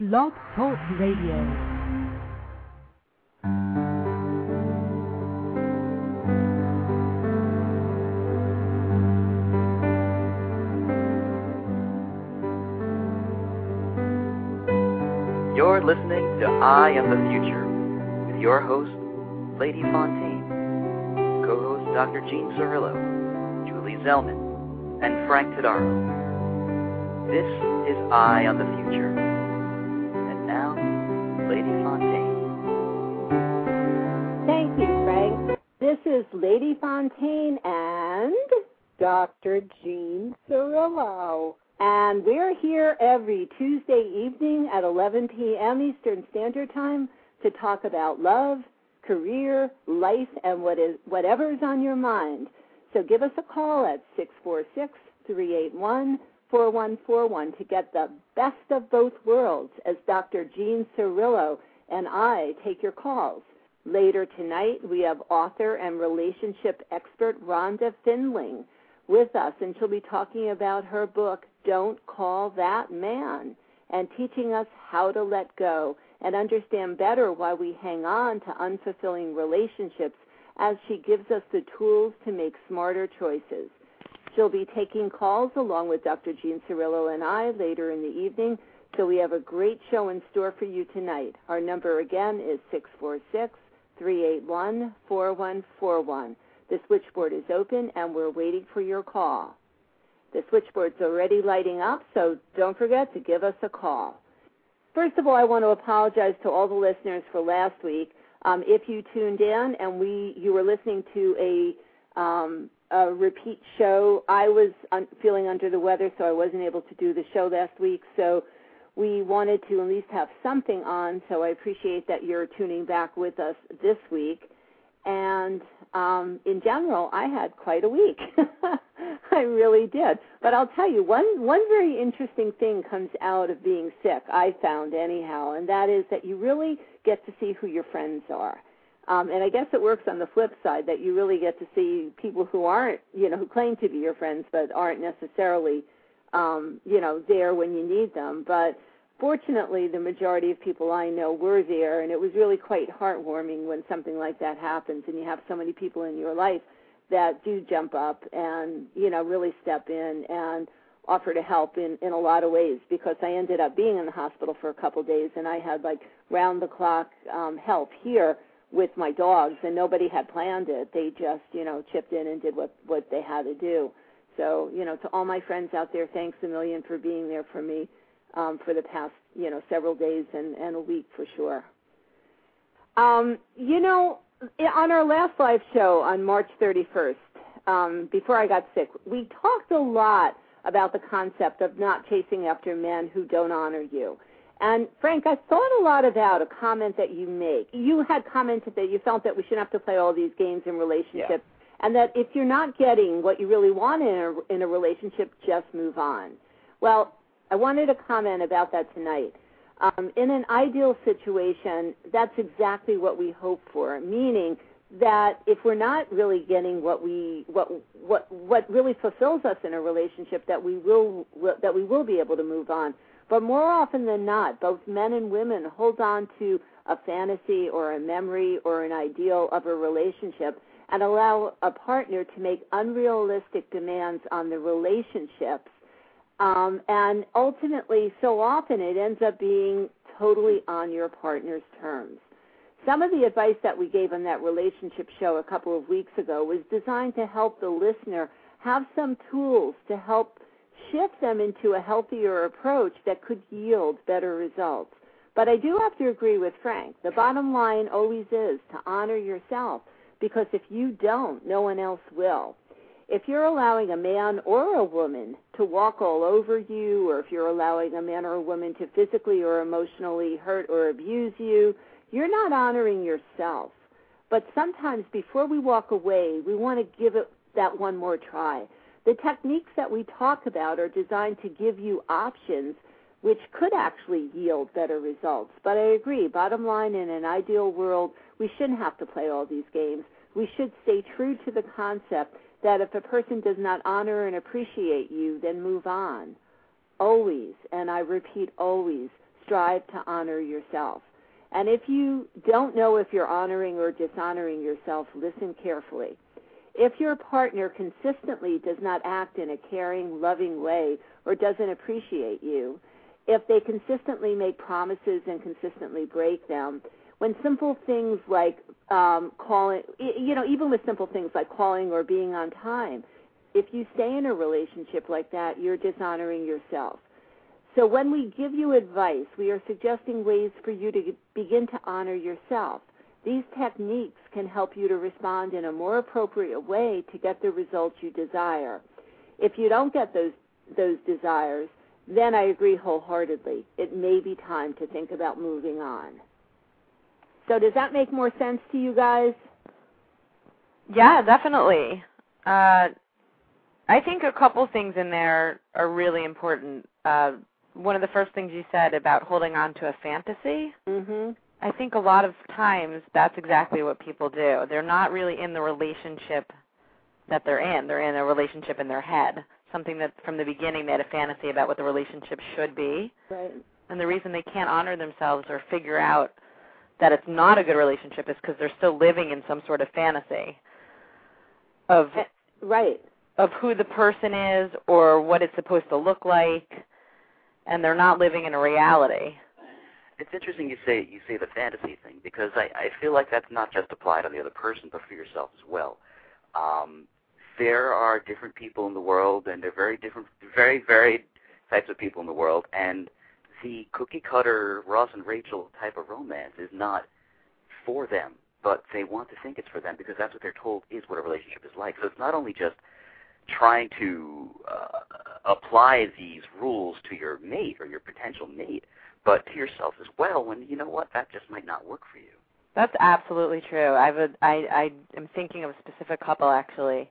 Blog Talk Radio. You're listening to I Am the Future with your host, Lady Fontaine, co-host Dr. Jean Cirillo, Julie Zellman, and Frank Tadaro. This is I Am the Future. Lady Fontaine. Thank you, Frank. This is Lady Fontaine and Dr. Jean Cirillo. And we're here every Tuesday evening at 11 p.m. Eastern Standard Time to talk about love, career, life, and what is whatever is on your mind. So give us a call at 646-381-4141 to get the best of both worlds as Dr. Jean Cirillo and I take your calls. Later tonight, we have author and relationship expert Rhonda Findling with us, and she'll be talking about her book, Don't Call That Man, and teaching us how to let go and understand better why we hang on to unfulfilling relationships as she gives us the tools to make smarter choices. She'll be taking calls along with Dr. Jean Cirillo and I later in the evening, so we have a great show in store for you tonight. Our number again is 646 381 4141. The switchboard is open and we're waiting for your call. The switchboard's already lighting up, so don't forget to give us a call. First of all, I want to apologize to all the listeners for last week. Um, if you tuned in and we you were listening to a, um, a repeat show, I was un- feeling under the weather, so I wasn't able to do the show last week. So we wanted to at least have something on. So I appreciate that you're tuning back with us this week. And um, in general, I had quite a week. I really did. But I'll tell you, one one very interesting thing comes out of being sick. I found anyhow, and that is that you really get to see who your friends are. Um, and I guess it works on the flip side that you really get to see people who aren't, you know, who claim to be your friends but aren't necessarily, um, you know, there when you need them. But fortunately, the majority of people I know were there, and it was really quite heartwarming when something like that happens, and you have so many people in your life that do jump up and you know really step in and offer to help in in a lot of ways. Because I ended up being in the hospital for a couple of days, and I had like round the clock um, help here with my dogs, and nobody had planned it. They just you know chipped in and did what what they had to do. So you know, to all my friends out there, thanks a million for being there for me um, for the past, you know, several days and, and a week for sure. Um, you know, on our last live show on March 31st, um, before I got sick, we talked a lot about the concept of not chasing after men who don't honor you. And Frank, I thought a lot about a comment that you make. You had commented that you felt that we shouldn't have to play all these games in relationships, Yeah. and that if you're not getting what you really want in a, in a relationship, just move on. Well, I wanted to comment about that tonight. Um, in an ideal situation, that's exactly what we hope for, meaning that if we're not really getting what we what what what really fulfills us in a relationship, that we will that we will be able to move on. But more often than not, both men and women hold on to a fantasy or a memory or an ideal of a relationship and allow a partner to make unrealistic demands on the relationships um, and ultimately, so often it ends up being totally on your partner's terms. Some of the advice that we gave on that relationship show a couple of weeks ago was designed to help the listener have some tools to help shift them into a healthier approach that could yield better results. But I do have to agree with Frank. The bottom line always is to honor yourself because if you don't, no one else will if you're allowing a man or a woman to walk all over you, or if you're allowing a man or a woman to physically or emotionally hurt or abuse you, you're not honoring yourself. But sometimes before we walk away, we want to give it that one more try. The techniques that we talk about are designed to give you options which could actually yield better results. But I agree, bottom line, in an ideal world, we shouldn't have to play all these games. We should stay true to the concept that if a person does not honor and appreciate you, then move on. Always, and I repeat always, strive to honor yourself. And if you don't know if you're honoring or dishonoring yourself, listen carefully. If your partner consistently does not act in a caring, loving way or doesn't appreciate you, if they consistently make promises and consistently break them, when simple things like um, calling, you know, even with simple things like calling or being on time, if you stay in a relationship like that, you're dishonoring yourself. So when we give you advice, we are suggesting ways for you to begin to honor yourself. These techniques can help you to respond in a more appropriate way to get the results you desire. If you don't get those those desires, then I agree wholeheartedly. It may be time to think about moving on. So does that make more sense to you guys? Yeah, definitely. Uh, I think a couple things in there are really important. Uh, one of the first things you said about holding on to a fantasy. Mhm. I think a lot of times that's exactly what people do. They're not really in the relationship that they're in. They're in a relationship in their head. Something that from the beginning they had a fantasy about what the relationship should be. Right. And the reason they can't honor themselves or figure out that it's not a good relationship is because they're still living in some sort of fantasy of Eh, Right. of who the person is or what it's supposed to look like and they're not living in a reality. It's interesting you say you say the fantasy thing because I, I feel like that's not just applied on the other person, but for yourself as well. Um, there are different people in the world, and they're very different, very varied types of people in the world, and the cookie cutter Ross and Rachel type of romance is not for them, but they want to think it's for them because that's what they're told is what a relationship is like. So it's not only just trying to uh, apply these rules to your mate or your potential mate, but to yourself as well. When you know what, that just might not work for you. That's absolutely true. I would I I am thinking of a specific couple actually.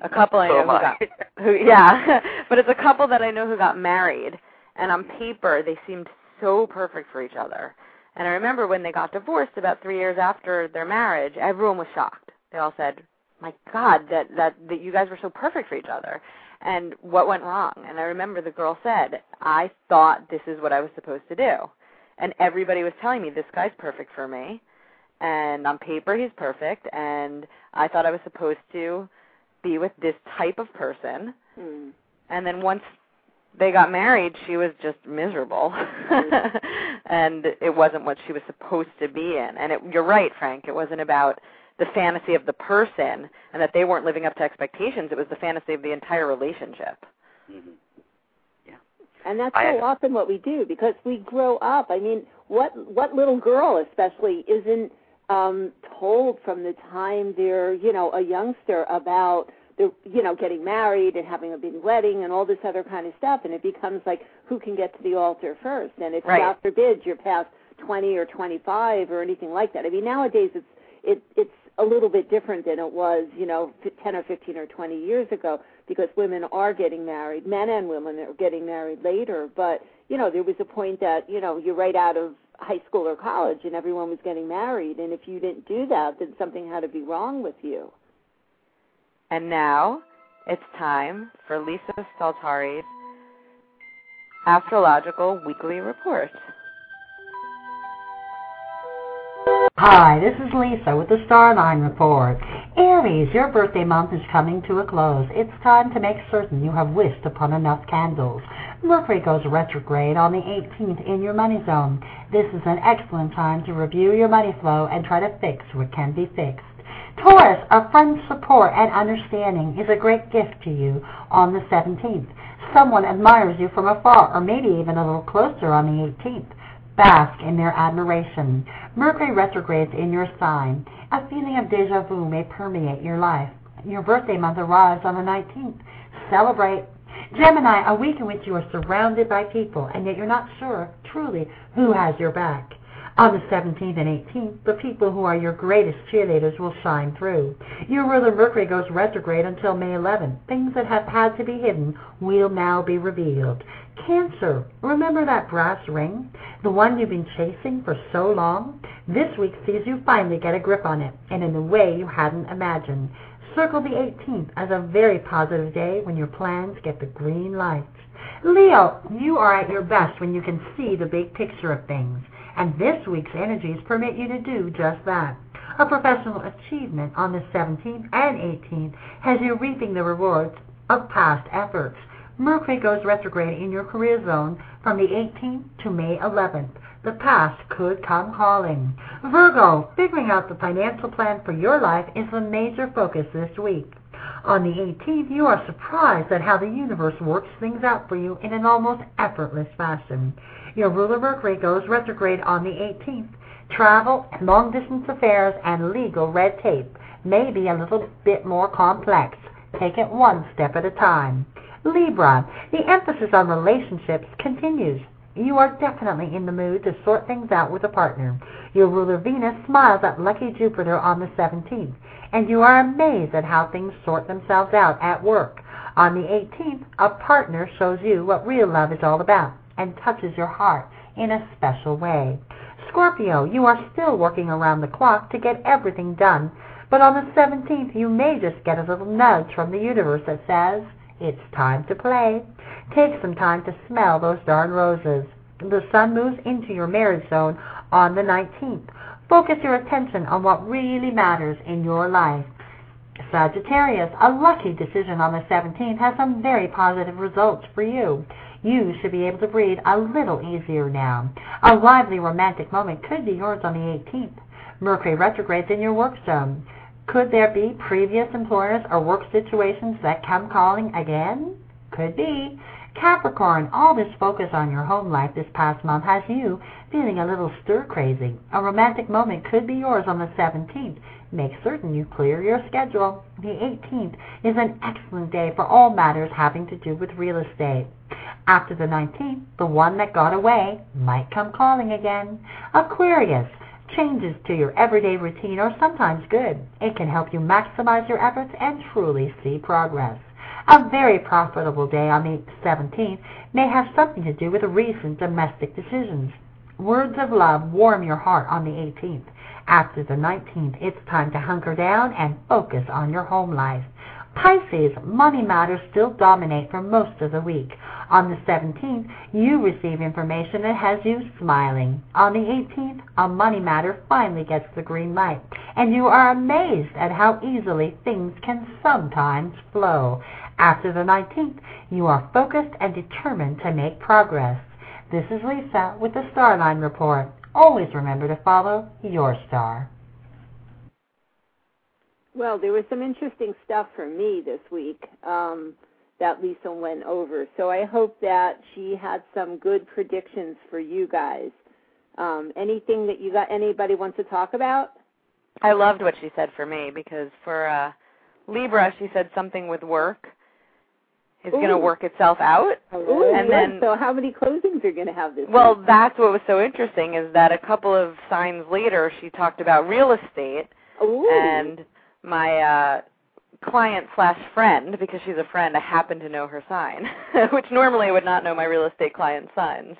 A Mm-hmm. couple I know who I. got who yeah, but it's a couple that I know who got married and on paper they seemed so perfect for each other. And I remember when they got divorced about 3 years after their marriage, everyone was shocked. They all said, "My god, that that that you guys were so perfect for each other." And what went wrong? And I remember the girl said, "I thought this is what I was supposed to do." And everybody was telling me this guy's perfect for me. And on paper he's perfect. And I thought I was supposed to be with this type of person. Mm. and then once they got married she was just miserable. And it wasn't what she was supposed to be in. And it, you're right frank. It wasn't about the fantasy of the person and that they weren't living up to expectations it was the fantasy of the entire relationship hmm And that's I- so often what we do because we grow up. I mean, what what little girl especially isn't um told from the time they're, you know, a youngster about the you know, getting married and having a big wedding and all this other kind of stuff and it becomes like who can get to the altar first and if Right. God forbid you're past 20 or 25 or anything like that. I mean, nowadays it's it it's a little bit different than it was, you know, 10 or 15 or 20 years ago because women are getting married, men and women are getting married later. But you know, there was a point that you know you're right out of high school or college, and everyone was getting married, and if you didn't do that, then something had to be wrong with you. and now it's time for Lisa Staltari's astrological weekly report Hi, this is Lisa with the Star Line Report. Aries, your birthday month is coming to a close. It's time to make certain you have wished upon enough candles. Mercury goes retrograde on the 18th in your money zone. This is an excellent time to review your money flow and try to fix what can be fixed. Taurus, a friend's support and understanding is a great gift to you on the 17th. Someone admires you from afar or maybe even a little closer on the 18th. Bask in their admiration. Mercury retrogrades in your sign. A feeling of deja vu may permeate your life. Your birthday month arrives on the 19th. Celebrate. Gemini, a week in which you are surrounded by people and yet you're not sure truly who has your back. On the 17th and 18th, the people who are your greatest cheerleaders will shine through. Your ruler Mercury goes retrograde until May 11th. Things that have had to be hidden will now be revealed. Cancer, remember that brass ring? The one you've been chasing for so long? This week sees you finally get a grip on it, and in a way you hadn't imagined. Circle the 18th as a very positive day when your plans get the green light. Leo, you are at your best when you can see the big picture of things, and this week's energies permit you to do just that. A professional achievement on the 17th and 18th has you reaping the rewards of past efforts. Mercury goes retrograde in your career zone from the 18th to May 11th. The past could come calling. Virgo, figuring out the financial plan for your life is the major focus this week. On the 18th, you are surprised at how the universe works things out for you in an almost effortless fashion. Your ruler Mercury goes retrograde on the 18th. Travel, long distance affairs, and legal red tape may be a little bit more complex. Take it one step at a time. Libra, the emphasis on relationships continues. You are definitely in the mood to sort things out with a partner. Your ruler Venus smiles at lucky Jupiter on the 17th and you are amazed at how things sort themselves out at work. On the 18th, a partner shows you what real love is all about and touches your heart in a special way. Scorpio, you are still working around the clock to get everything done, but on the 17th you may just get a little nudge from the universe that says, it's time to play. Take some time to smell those darn roses. The sun moves into your marriage zone on the 19th. Focus your attention on what really matters in your life. Sagittarius, a lucky decision on the 17th has some very positive results for you. You should be able to breathe a little easier now. A lively romantic moment could be yours on the 18th. Mercury retrogrades in your work zone. Could there be previous employers or work situations that come calling again? Could be. Capricorn, all this focus on your home life this past month has you feeling a little stir-crazy. A romantic moment could be yours on the 17th. Make certain you clear your schedule. The 18th is an excellent day for all matters having to do with real estate. After the 19th, the one that got away might come calling again. Aquarius, changes to your everyday routine are sometimes good. It can help you maximize your efforts and truly see progress. A very profitable day on the 17th may have something to do with recent domestic decisions. Words of love warm your heart on the 18th. After the 19th, it's time to hunker down and focus on your home life. Pisces, money matters still dominate for most of the week. On the 17th, you receive information that has you smiling. On the 18th, a money matter finally gets the green light, and you are amazed at how easily things can sometimes flow. After the 19th, you are focused and determined to make progress. This is Lisa with the Starline Report. Always remember to follow your star. Well, there was some interesting stuff for me this week um, that Lisa went over. So I hope that she had some good predictions for you guys. Um, anything that you got? Anybody wants to talk about? I loved what she said for me because for uh, Libra, she said something with work is going to work itself out. Ooh, and good. then so how many closings are you going to have this well, week? that's what was so interesting is that a couple of signs later she talked about real estate Ooh. and my uh client slash friend because she's a friend I happen to know her sign, which normally I would not know my real estate client's signs.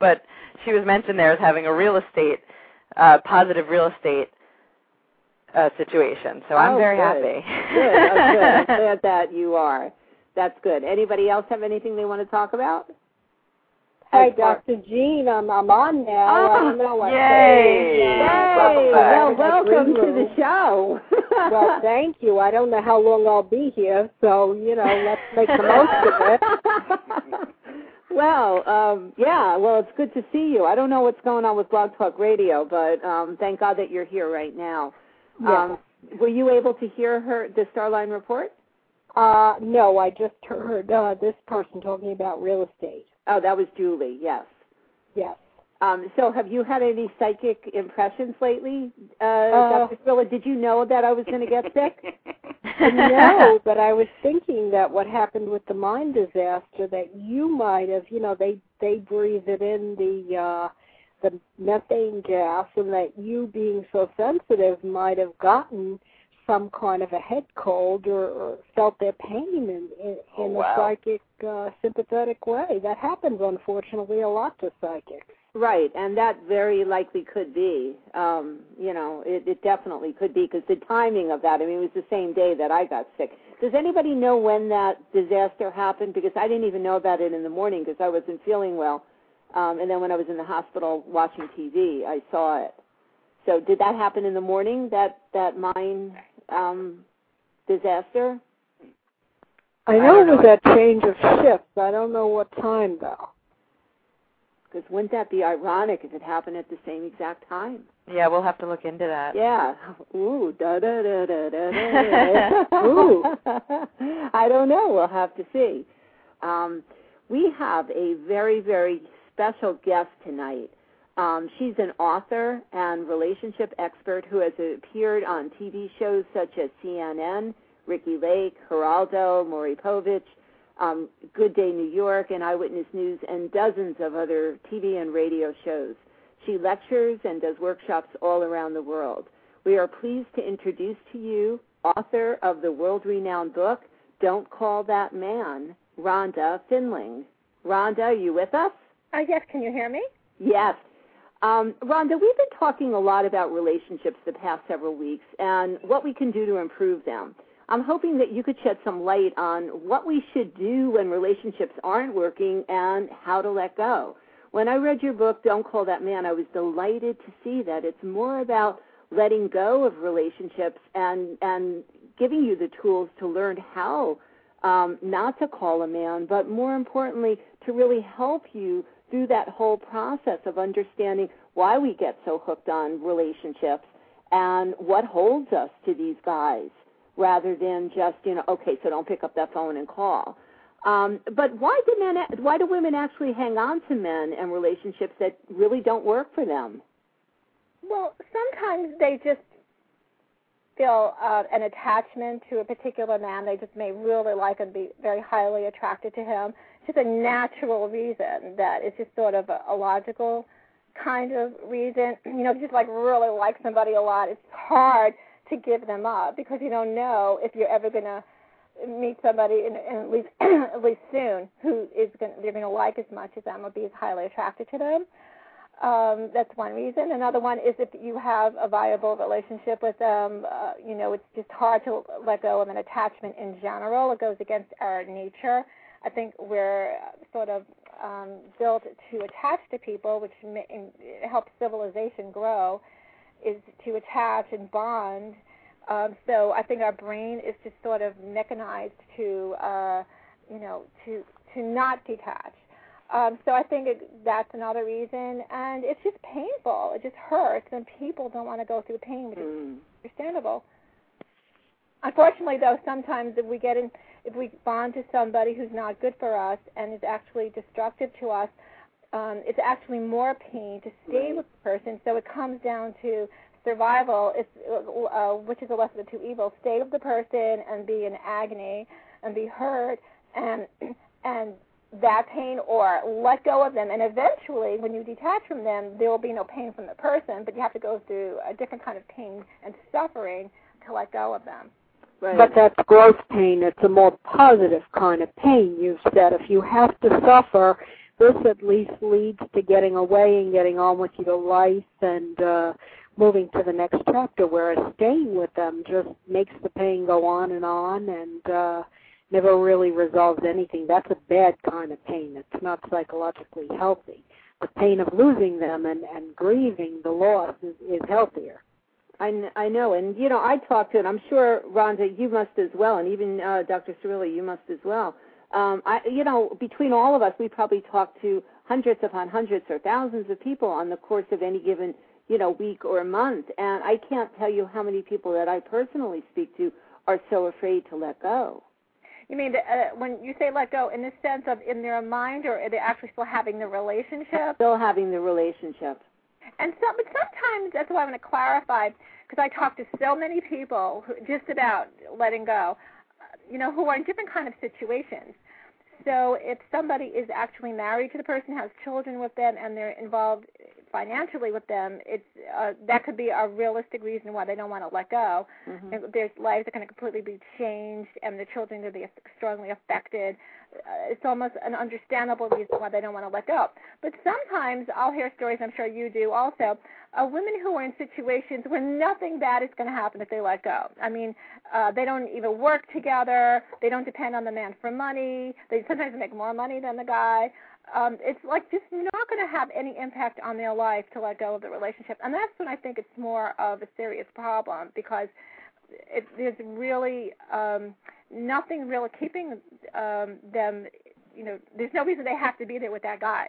But she was mentioned there as having a real estate uh positive real estate uh situation. So I'm Oh, very good. happy. good. Good. I'm glad that you are. That's good. Anybody else have anything they want to talk about? Hi, Dr. Jean. I'm I'm on now. I don't know what Yay. Yay! Welcome. Well, welcome to the show. well, thank you. I don't know how long I'll be here, so you know, let's make the most of it. well, um, yeah. Well, it's good to see you. I don't know what's going on with Blog Talk Radio, but um, thank God that you're here right now. Yeah. Um, were you able to hear her the Starline report? Uh, no, I just heard uh, this person talking about real estate. Oh, that was Julie. Yes. Yes. Um, so, have you had any psychic impressions lately, uh, Uh, Dr. Spilla? Did you know that I was going to get sick? no, but I was thinking that what happened with the mine disaster that you might have, you know, they they breathe it in the uh the methane gas and that you being so sensitive might have gotten some kind of a head cold or, or felt their pain in in, in Oh, a psychic uh, sympathetic way. That happens unfortunately a lot to psychics. Right, and that very likely could be. Um, you know, it, it definitely could be because the timing of that. I mean, it was the same day that I got sick. Does anybody know when that disaster happened? Because I didn't even know about it in the morning because I wasn't feeling well. Um, and then when I was in the hospital watching TV, I saw it. So did that happen in the morning? That that mine um, disaster? I know don't it was know. that change of shifts. I don't know what time though. Because wouldn't that be ironic if it happened at the same exact time? Yeah, we'll have to look into that. Yeah. Ooh, da da da da da da. da. Ooh. I don't know. We'll have to see. Um, we have a very, very special guest tonight. Um, she's an author and relationship expert who has appeared on TV shows such as CNN, Ricki Lake, Geraldo, Maury Povich, um, Good Day New York, and Eyewitness News, and dozens of other TV and radio shows. She lectures and does workshops all around the world. We are pleased to introduce to you author of the world renowned book, Don't Call That Man, Rhonda Findling. Rhonda, are you with us? Uh, yes, can you hear me? Yes. Um, Rhonda, we've been talking a lot about relationships the past several weeks and what we can do to improve them. I'm hoping that you could shed some light on what we should do when relationships aren't working and how to let go. When I read your book, Don't Call That Man, I was delighted to see that it's more about letting go of relationships and and giving you the tools to learn how um, not to call a man, but more importantly, to really help you through that whole process of understanding why we get so hooked on relationships and what holds us to these guys rather than just, you know, okay, so don't pick up that phone and call. Um, but why do men, why do women actually hang on to men and relationships that really don't work for them? Well, sometimes they just feel uh, an attachment to a particular man. They just may really like and be very highly attracted to him. Just a natural reason that it's just sort of a, a logical kind of reason. You know, just like really like somebody a lot, it's hard to give them up because you don't know if you're ever to meet somebody in, in at least at least soon who is they're going to like as much as them or be as highly attracted to them. Um, that's one reason. Another one is if you have a viable relationship with them, uh, you know, it's just hard to let go of an attachment in general. It goes against our nature. I think we're sort of um, built to attach to people, which may, helps civilization grow, is to attach and bond. Um, so I think our brain is just sort of mechanized to, uh, you know, to to not detach. Um, so I think it, that's another reason, and it's just painful. It just hurts, and people don't want to go through pain, which is Mm. understandable. Unfortunately, though, sometimes if we get in, if we bond to somebody who's not good for us and is actually destructive to us, um, it's actually more pain to stay with the person. So it comes down to survival, it's, uh, which is a lesser of the two evils. Stay with the person and be in agony and be hurt, and and that pain, or let go of them. And eventually, when you detach from them, there will be no pain from the person, but you have to go through a different kind of pain and suffering to let go of them. Right. But that's growth pain. It's a more positive kind of pain. You've said if you have to suffer, this at least leads to getting away and getting on with your life and uh, moving to the next chapter. Whereas staying with them just makes the pain go on and on and uh, never really resolves anything. That's a bad kind of pain. It's not psychologically healthy. The pain of losing them and, and grieving the loss is, is healthier. I, I know, and you know, I talked to, and I'm sure Rhonda, you must as well, and even uh, Dr. Cirillo, you must as well. Um, I, you know, between all of us, we probably talked to hundreds upon hundreds or thousands of people on the course of any given, you know, week or month, and I can't tell you how many people that I personally speak to are so afraid to let go. You mean uh, when you say let go, in the sense of in their mind, or are they actually still having the relationship? Still having the relationship. And so, but sometimes that's why I want to clarify, because I talk to so many people who, just about letting go, you know, who are in different kind of situations. So if somebody is actually married to the person, has children with them, and they're involved financially with them, it's uh, that could be a realistic reason why they don't want to let go. Mhm. And Their lives are going to completely be changed, and the children are going to be strongly affected. Uh, it's almost an understandable reason why they don't want to let go. But sometimes I'll hear stories. I'm sure you do also. Uh, women who are in situations where nothing bad is going to happen if they let go. I mean, uh, they don't even work together. They don't depend on the man for money. They sometimes make more money than the guy um, it's like just not going to have any impact on their life to let go of the relationship, and that's when I think it's more of a serious problem because it, there's really um, nothing really keeping um, them. You know, there's no reason they have to be there with that guy.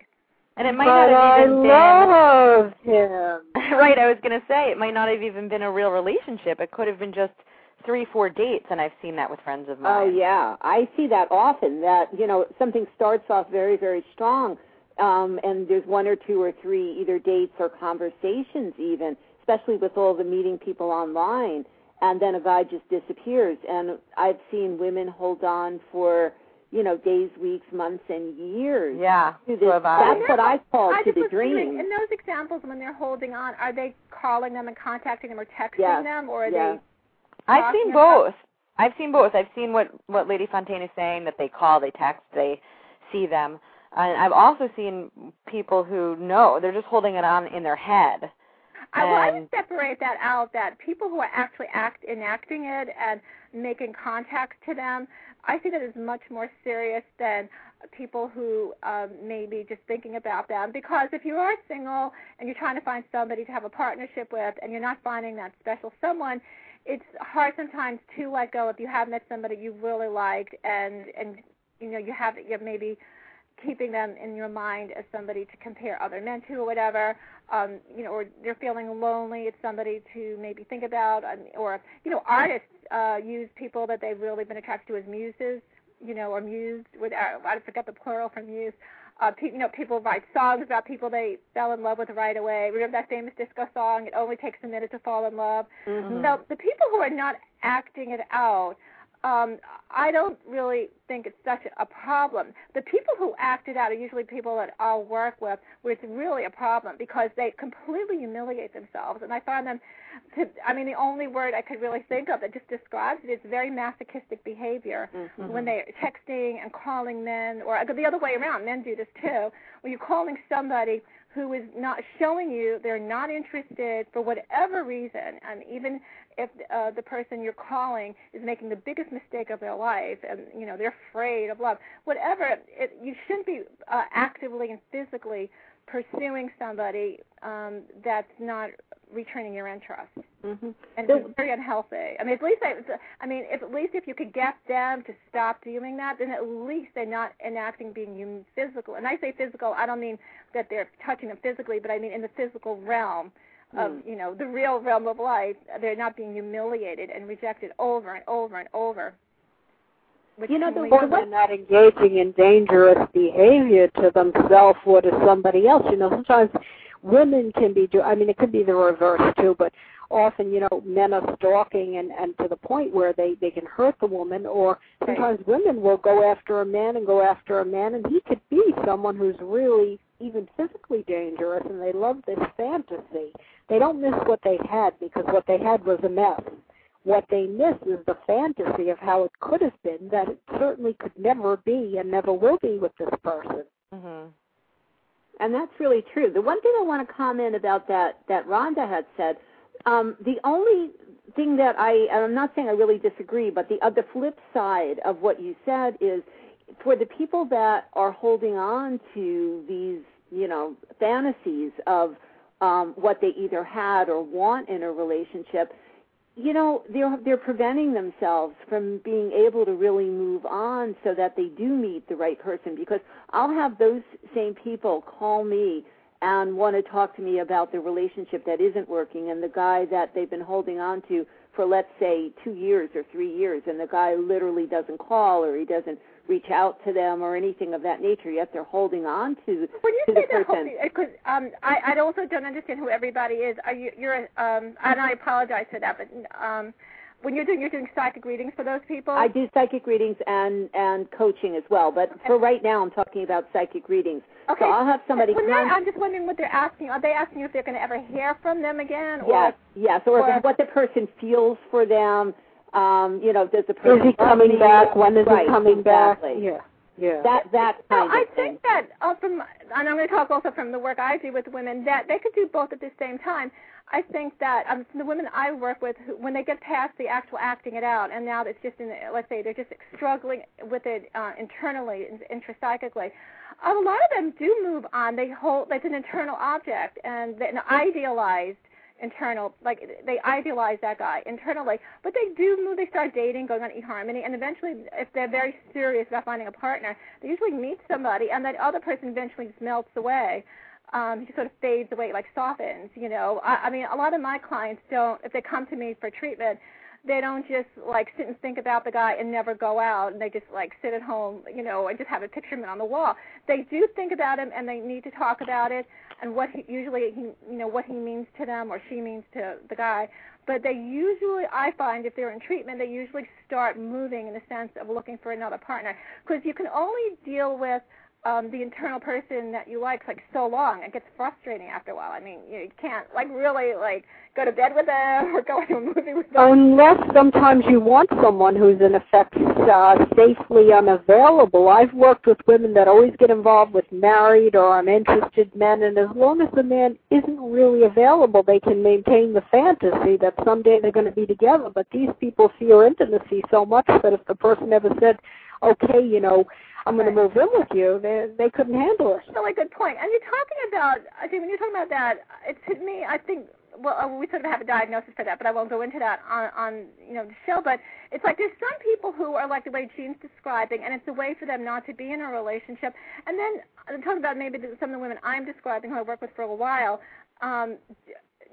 And it might but not I have even love him. right. I was going to say it might not have even been a real relationship. It could have been just three, four dates, and I've seen that with friends of mine. Oh yeah, I see that often. That you know something starts off very very strong, um, and there's one or two or three either dates or conversations even, especially with all the meeting people online, and then a guy just disappears. And I've seen women hold on for you know days, weeks, months, and years. Yeah, To so this, have I. that's what I call I to just the was wondering, dream. in those examples, when they're holding on, are they calling them and contacting them or texting Yes, them, or are yes. I've seen talking about- both. I've seen both. I've seen what what Lady Fontaine is saying that they call, they text, they see them, and I've also seen people who know they're just holding it on in their head. I, would And- separate that out. That people who are actually act enacting it and making contact to them, I see that as much more serious than people who um, may be just thinking about them. Because if you are single and you're trying to find somebody to have a partnership with, and you're not finding that special someone, it's hard sometimes to let go if you have met somebody you really liked and and you know you have you're maybe keeping them in your mind as somebody to compare other men to or whatever um you know or they're feeling lonely it's somebody to maybe think about um, or you know artists uh use people that they've really been attracted to as muses you know or muse with uh, I forget the plural for muse uh, pe- you know, people write songs about people they fell in love with right away. Remember that famous disco song? It only takes a minute to fall in love. Mhm. So the people who are not acting it out, um, I don't really think it's such a problem. The people who act it out are usually people that I'll work with where it's really a problem because they completely humiliate themselves. And I find them to, I mean, the only word I could really think of that just describes it is very masochistic behavior Mhm. when they're texting and calling men, or the other way around, men do this too. When you're calling somebody who is not showing you they're not interested for whatever reason, and even if uh, the person you're calling is making the biggest mistake of their life, and you know they're afraid of love, whatever, it, you shouldn't be uh, actively and physically pursuing somebody um, that's not returning your interest Mhm. and So- it's very unhealthy. I mean, at least I, I mean, if at least if you could get them to stop doing that, then at least they're not enacting being hum- physical. And I say physical, I don't mean that they're touching them physically, but I mean in the physical realm of Mm. you know the real realm of life. They're not being humiliated and rejected over and over and over. Which You know, the- Or they're not engaging in dangerous behavior to themselves or to somebody else. You know, sometimes women can be do I mean it could be the reverse too, but often, you know, men are stalking and, and to the point where they, they can hurt the woman or Right. sometimes women will go after a man and go after a man and he could be someone who's really even physically dangerous and they love this fantasy. They don't miss what they had because what they had was a mess. What they miss is the fantasy of how it could have been that it certainly could never be and never will be with this person. Mhm. And that's really true. The one thing I want to comment about that that Rhonda had said, um, the only thing that I and I'm not saying I really disagree, but the uh, the flip side of what you said is for the people that are holding on to these, you know, fantasies of um, what they either had or want in a relationship, you know, they're they're preventing themselves from being able to really move on so that they do meet the right person. Because I'll have those same people call me and want to talk to me about the relationship that isn't working and the guy that they've been holding on to for let's say 2 years or 3 years and the guy literally doesn't call or he doesn't reach out to them or anything of that nature yet they're holding on to When you to say the person. because um, I, I also don't understand who everybody is. Are you, you're, um, and I apologize for that, but um, when you're doing you're doing psychic readings for those people. I do psychic readings and and coaching as well, but for right now, I'm talking about psychic readings. Okay. So I'll have somebody. Con- I'm just wondering what they're asking. Are they asking you if they're going to ever hear from them again? Yes, Or, yes, or, or- what the person feels for them. Um, you know, does the person Is he coming me? back? When is right, he coming exactly. back? Yeah. Yeah. That that So kind I thing. think that uh, from, and I'm going to talk also from the work I do with women, that they could do both at the same time. I think that um, from the women I work with, who, when they get past the actual acting it out, and now it's just in, the, let's say they're just struggling with it uh, internally, in- intrapsychically, a lot of them do move on. They hold, it's an internal object, and they- an idealized internal, like they idealize that guy internally, but they do move. They start dating, going on eHarmony, and eventually, if they're very serious about finding a partner, they usually meet somebody, and that other person eventually just melts away. Um, he sort of fades away, like softens. You know, I, I mean, a lot of my clients don't. If they come to me for treatment, they don't just like sit and think about the guy and never go out, and they just like sit at home, you know, and just have a picture of him on the wall. They do think about him, and they need to talk about it, and what he usually he, you know, what he means to them or she means to the guy. But they usually, I find, if they're in treatment, they usually start moving in the sense of looking for another partner, because you can only deal with um, the internal person that you like like so long. It gets frustrating after a while. I mean, you can't like really like go to bed with them or go to a movie with them. Unless sometimes you want someone who's in effect uh, safely unavailable. I've worked with women that always get involved with married or uninterested men, and as long as the man isn't really available, they can maintain the fantasy that someday they're going to be together. But these people fear intimacy so much that if the person ever said, "Okay, you know," I'm going to move in with you, they they couldn't handle it. really good point. And you're talking about, I think when you're talking about that, it to me, I think, well, uh, we sort of have a diagnosis for that, but I won't go into that on, on you know, the show. But it's like there's some people who are like the way Jean's describing, and it's a way for them not to be in a relationship. And then I'm talking about maybe some of the women I'm describing who I work with for a while. Um,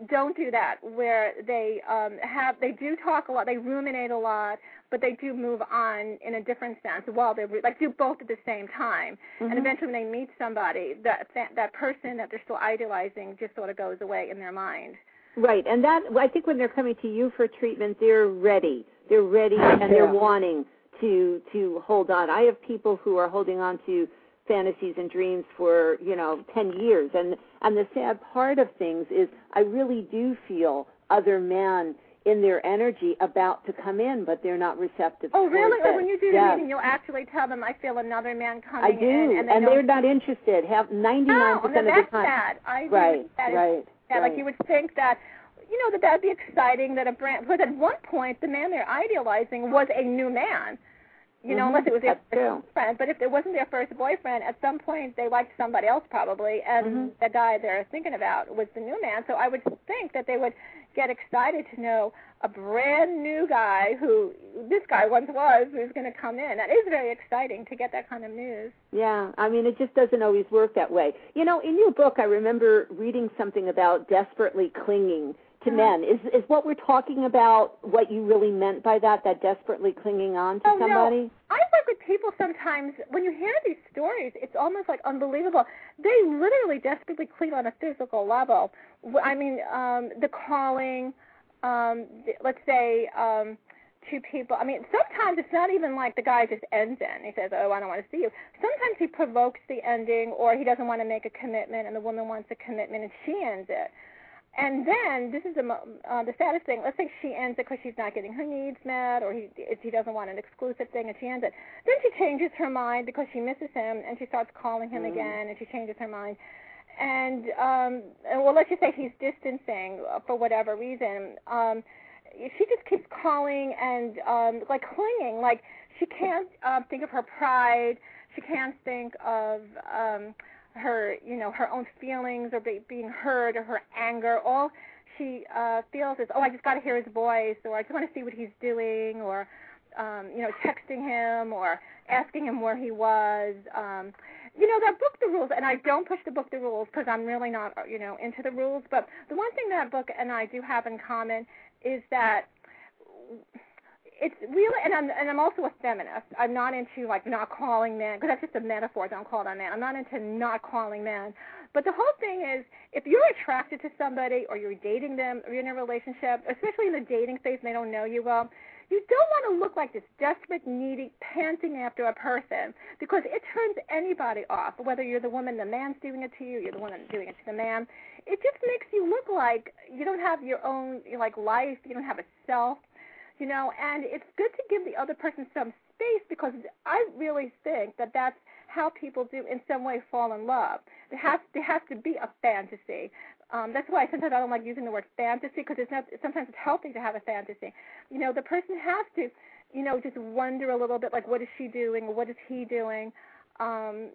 don't do that where they um have they do talk a lot they ruminate a lot but they do move on in a different sense while they're like do both at the same time and eventually when they meet somebody that that, that person that they're still idealizing just sort of goes away in their mind Right, and that I think when they're coming to you for treatment, they're ready. They're ready and they're wanting to to hold on. I have people who are holding on to fantasies and dreams for you know ten years, and and the sad part of things is I really do feel other men in their energy about to come in, but they're not receptive. To Oh really it. when you do the Yes. meeting you'll actually tell them i feel another man I coming do, in and, they and they're not interested. Have ninety nine percent no, of the time. bad i Right, that. right. Yeah, right. like you would think that, you know, that that'd be exciting that a brand. Because at one point, the man they're idealizing was a new man. You know, Mhm, unless it was their that's first boyfriend. But if it wasn't their first boyfriend, at some point they liked somebody else probably, and Mhm. the guy they're thinking about was the new man. So I would think that they would get excited to know a brand new guy who this guy once was who's going to come in. That is very exciting to get that kind of news. Yeah, I mean, it just doesn't always work that way. You know, in your book, I remember reading something about desperately clinging to Uh-huh. men. Is is what we're talking about what you really meant by that? That desperately clinging on to Oh, no. somebody? I work with people sometimes when you hear these stories, it's almost like unbelievable. They literally desperately cling on a physical level. I mean, um, the calling, um, th- let's say, um, two people. I mean, sometimes it's not even like the guy just ends it. He says, "Oh, I don't want to see you." Sometimes he provokes the ending, or he doesn't want to make a commitment, and the woman wants a commitment, and she ends it. And then this is the mo- uh, the saddest thing. Let's say she ends it because she's not getting her needs met, or he he doesn't want an exclusive thing, and she ends it. Then she changes her mind because she misses him, and she starts calling him Mm. again, and she changes her mind. And um, and well, let's just say he's distancing uh, for whatever reason. Um, she just keeps calling and um, like clinging, like she can't uh, think of her pride. She can't think of um, her, you know, her own feelings or be, being heard or her anger. All she uh, feels is, oh, I just got to hear his voice, or I just want to see what he's doing, or um, you know, texting him or asking him where he was. Um, you know, that book, The Rules, and I don't push the book, The Rules, because I'm really not, you know, into the rules. But the one thing that book and I do have in common is that it's really, and I'm and I'm also a feminist. I'm not into like not calling men because that's just a metaphor. Don't call it a man. I'm not into not calling men, But the whole thing is, if you're attracted to somebody or you're dating them or you're in a relationship, especially in the dating phase and they don't know you well, you don't want to look like this desperate, needy, panting after a person because it turns anybody off. Whether you're the woman, the man's doing it to you, you're the one doing it to the man. It just makes you look like you don't have your own like life. You don't have a self, you know. And it's good to give the other person some space because I really think that that's how people do in some way fall in love. There has there has to be a fantasy. Um, that's why sometimes I don't like using the word fantasy because it's not. Sometimes it's healthy to have a fantasy. You know, the person has to, you know, just wonder a little bit like, what is she doing what is he doing? Um,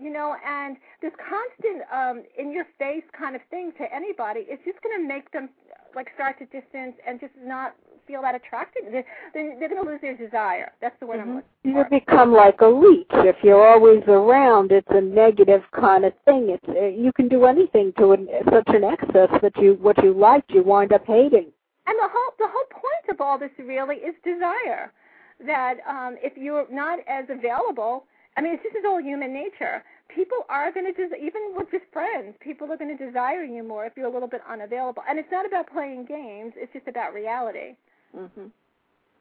you know, and this constant um, in your face kind of thing to anybody is just going to make them like start to distance and just not feel that attracted. They're, they're, going to lose their desire. That's the word mm-hmm. I'm looking for. You become like a leech. If you're always around, it's a negative kind of thing. It's uh, you can do anything to an, such an excess that you what you liked you wind up hating. And the whole the whole point of all this really is desire. That um, if you're not as available, I mean, this is all human nature. People are going to des- even with just friends, people are going to desire you more if you're a little bit unavailable. And it's not about playing games; it's just about reality. Mhm.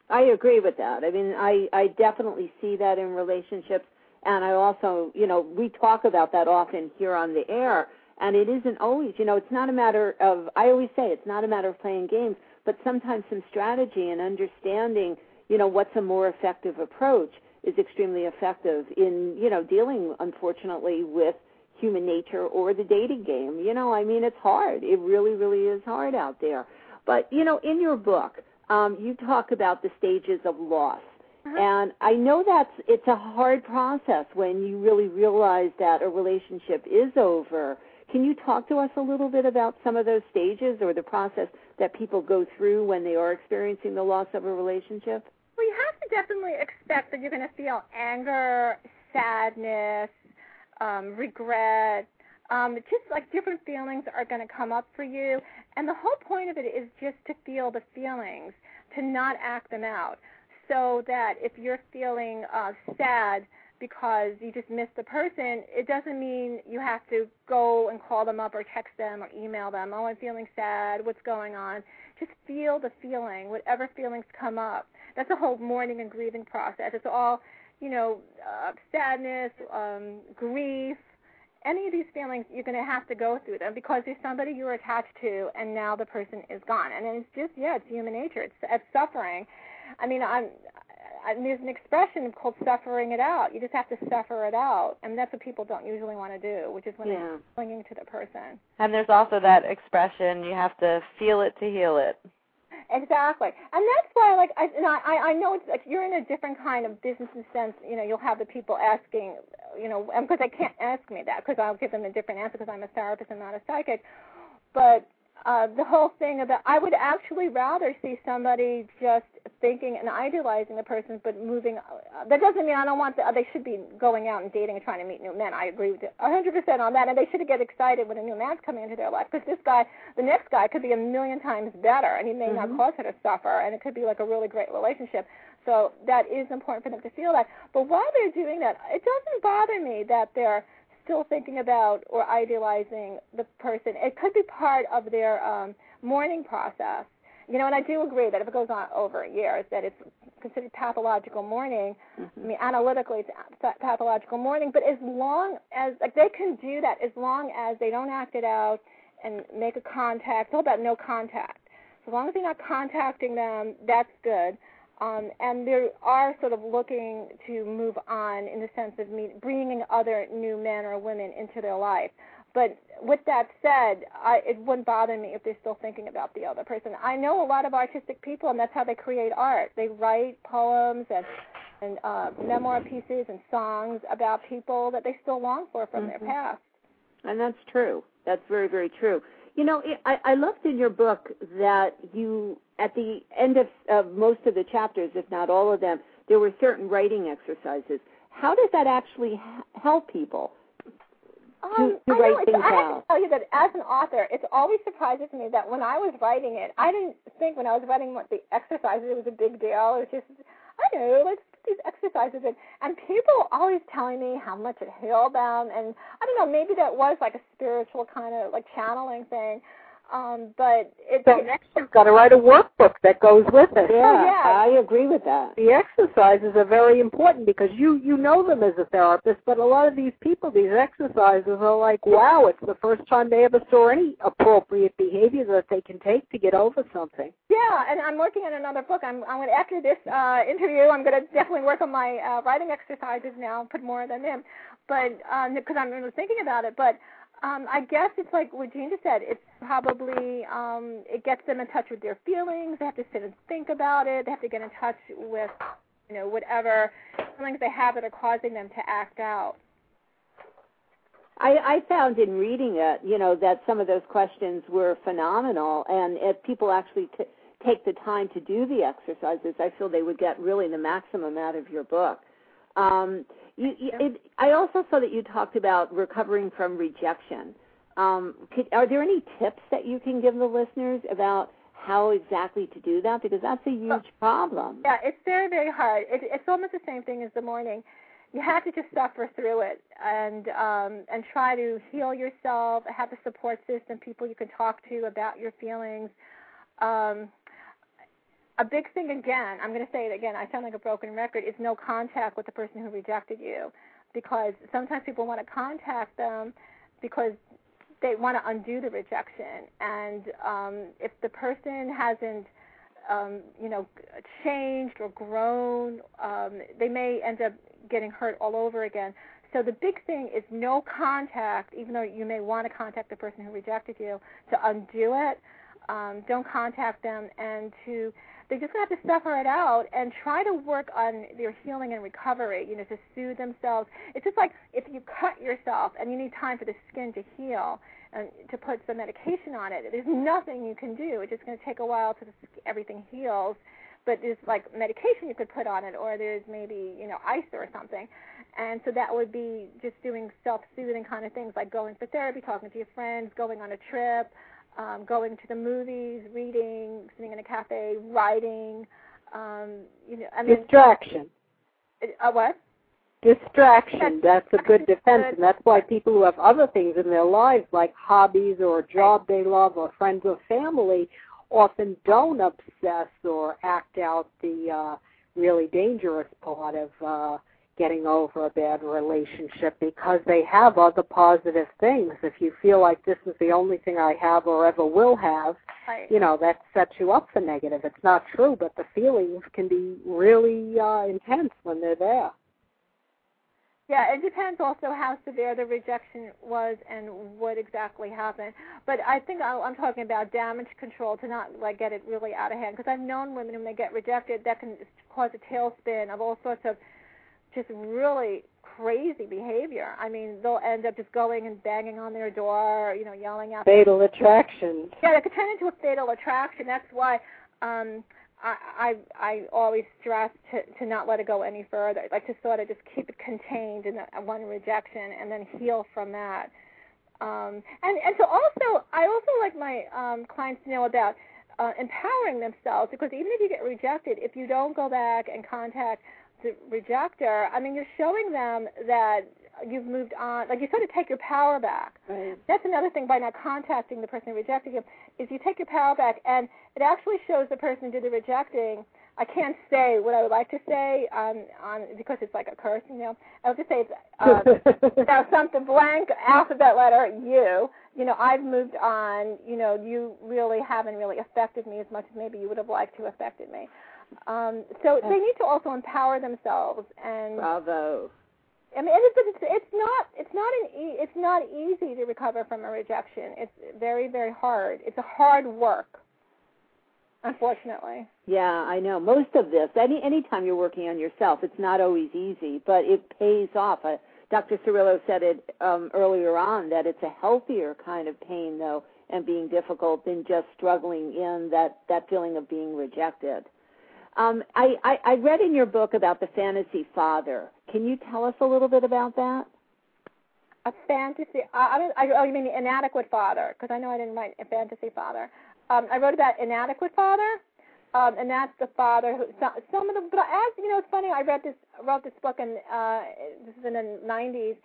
I agree with that. I mean, I I definitely see that in relationships and I also, you know, we talk about that often here on the air and it isn't always, you know, it's not a matter of I always say it's not a matter of playing games, but sometimes some strategy and understanding, you know, what's a more effective approach is extremely effective in, you know, dealing unfortunately with human nature or the dating game. You know, I mean, it's hard. It really really is hard out there. But, you know, in your book, um, you talk about the stages of loss. Uh-huh. And I know that's it's a hard process when you really realize that a relationship is over. Can you talk to us a little bit about some of those stages or the process that people go through when they are experiencing the loss of a relationship? Well, you have to definitely expect that you're going to feel anger, sadness, um, regret, um, just like different feelings are going to come up for you. And the whole point of it is just to feel the feelings, to not act them out. So that if you're feeling uh, sad because you just missed the person, it doesn't mean you have to go and call them up or text them or email them. Oh, I'm feeling sad. What's going on? Just feel the feeling, whatever feelings come up. That's a whole mourning and grieving process. It's all, you know, uh, sadness, um, grief, any of these feelings, you're going to have to go through them because there's somebody you were attached to, and now the person is gone. And it's just, yeah, it's human nature. It's, it's suffering. I mean, I'm, I, there's an expression called suffering it out. You just have to suffer it out, and that's what people don't usually want to do, which is when Yeah. they're clinging to the person. And there's also that expression, you have to feel it to heal it. Exactly, and that's why, like, I, and I, I know it's like you're in a different kind of business sense. You know, you'll have the people asking, you know, because they can't ask me that because I'll give them a different answer because I'm a therapist and not a psychic. But uh, the whole thing about I would actually rather see somebody just thinking and idealizing the person, but moving. Uh, that doesn't mean I don't want the, they should be going out and dating and trying to meet new men. I agree with you 100% on that, and they should get excited when a new man's coming into their life because this guy, the next guy, could be a million times better, and he may not cause her to suffer, and it could be like a really great relationship. So that is important for them to feel that. But while they're doing that, it doesn't bother me that they're still thinking about or idealizing the person. It could be part of their um, mourning process. You know, and I do agree that if it goes on over years, that it's considered pathological mourning. I mean, analytically, it's pathological mourning. But as long as like they can do that, as long as they don't act it out and make a contact. It's all about no contact. So as long as they're not contacting them, that's good. Um, and they are sort of looking to move on in the sense of meet, bringing other new men or women into their life. But with that said, I, it wouldn't bother me if they're still thinking about the other person. I know a lot of artistic people, and that's how they create art. They write poems and and uh, memoir pieces and songs about people that they still long for from their Mhm. past. And that's true. That's very, very true. You know, I, I loved in your book that you, at the end of, of most of the chapters, if not all of them, there were certain writing exercises. How does that actually help people? Um, to I write know, things I have out. to tell you that as an author, it's always surprises me that when I was writing it, I didn't think when I was writing what the exercises it was a big deal. It was just, I don't know, let's these exercises and and people always telling me how much it healed them and I don't know maybe that was like a spiritual kind of like channeling thing um, but it's so next you've got to write a workbook that goes with it. Yeah, Oh, yeah. I agree with that. The exercises are very important because you you know them as a therapist, but a lot of these people, these exercises are like, wow, it's the first time they ever saw any appropriate behavior that they can take to get over something. Yeah, and I'm working on another book. I'm, I'm going to, after this uh, interview, I'm going to definitely work on my uh, writing exercises now, put more of them in, but because I'm really thinking about it. But um, I guess it's like what just said. It's probably um, it gets them in touch with their feelings. They have to sit and think about it. They have to get in touch with you know whatever feelings they have that are causing them to act out. I, I found in reading it, you know, that some of those questions were phenomenal, and if people actually t- take the time to do the exercises, I feel they would get really the maximum out of your book. Um, you, you, it, I also saw that you talked about recovering from rejection. Um, could, are there any tips that you can give the listeners about how exactly to do that? Because that's a huge problem. Yeah, it's very very hard. It, it's almost the same thing as the morning. You have to just suffer through it and um, and try to heal yourself. Have a support system, people you can talk to about your feelings. Um, a big thing again, I'm going to say it again. I sound like a broken record. Is no contact with the person who rejected you, because sometimes people want to contact them because they want to undo the rejection, and um, if the person hasn't um, you know, changed or grown, um, they may end up getting hurt all over again. So the big thing is no contact, even though you may want to contact the person who rejected you, to undo it. Um, don't contact them and to they just have to suffer it out and try to work on their healing and recovery, you know, to soothe themselves. It's just like if you cut yourself and you need time for the skin to heal and to put some medication on it, there's nothing you can do. It's just going to take a while to everything heals. But there's like medication you could put on it, or there's maybe you know ice or something, and so that would be just doing self-soothing kind of things like going for therapy, talking to your friends, going on a trip, um, going to the movies, reading, sitting in a cafe, writing. Um, you know, I mean, Distraction. uh, what? Distraction. That's a good defense, good. and that's why people who have other things in their lives, like hobbies or a job they love or friends or family, often don't obsess or act out the uh, really dangerous part of uh, getting over a bad relationship because they have other positive things. If you feel like this is the only thing I have or ever will have, Right. you know, that sets you up for negative. It's not true, but the feelings can be really uh, intense when they're there. Yeah, it depends also how severe the rejection was and what exactly happened. But I think I- I'm talking about damage control to not like get it really out of hand. Because I've known women when they get rejected, that can cause a tailspin of all sorts of just really crazy behavior. I mean, they'll end up just going and banging on their door, you know, yelling out. Fatal attraction. Yeah, it could turn into a fatal attraction. That's why um, I, I I always stress to to not let it go any further. Like to sort of just keep it contained in a, one rejection and then heal from that. Um, and and so also I also like my um, clients to know about uh, empowering themselves because even if you get rejected, if you don't go back and contact the rejector, I mean, you're showing them that you've moved on. Like you sort of take your power back. Right. That's another thing by not contacting the person who rejected you is you take your power back, and it actually shows the person who did the rejecting. I can't say what I would like to say on on because it's like a curse, you know. I would just say it's uh, now something blank alphabet letter you. You know, I've moved on. You know, you really haven't really affected me as much as maybe you would have liked to have affected me. Um, so they need to also empower themselves and Bravo. I mean, it's, it's it's not it's not an e- it's not easy to recover from a rejection. It's very very hard. It's a hard work, unfortunately. Yeah, I know. Most of this, any anytime you're working on yourself, it's not always easy, but it pays off. Uh, Dr. Cirillo said it um, earlier on that it's a healthier kind of pain, though, and being difficult than just struggling in that that feeling of being rejected. Um, I, I, I read in your book about the fantasy father. Can you tell us a little bit about that? A fantasy. I, I, I oh, you mean the inadequate father? Because I know I didn't write a fantasy father. Um, I wrote about inadequate father. um, and that's the father who some, some of the. But as you know, it's funny. I read this, wrote this book, and uh, this is in the '90s,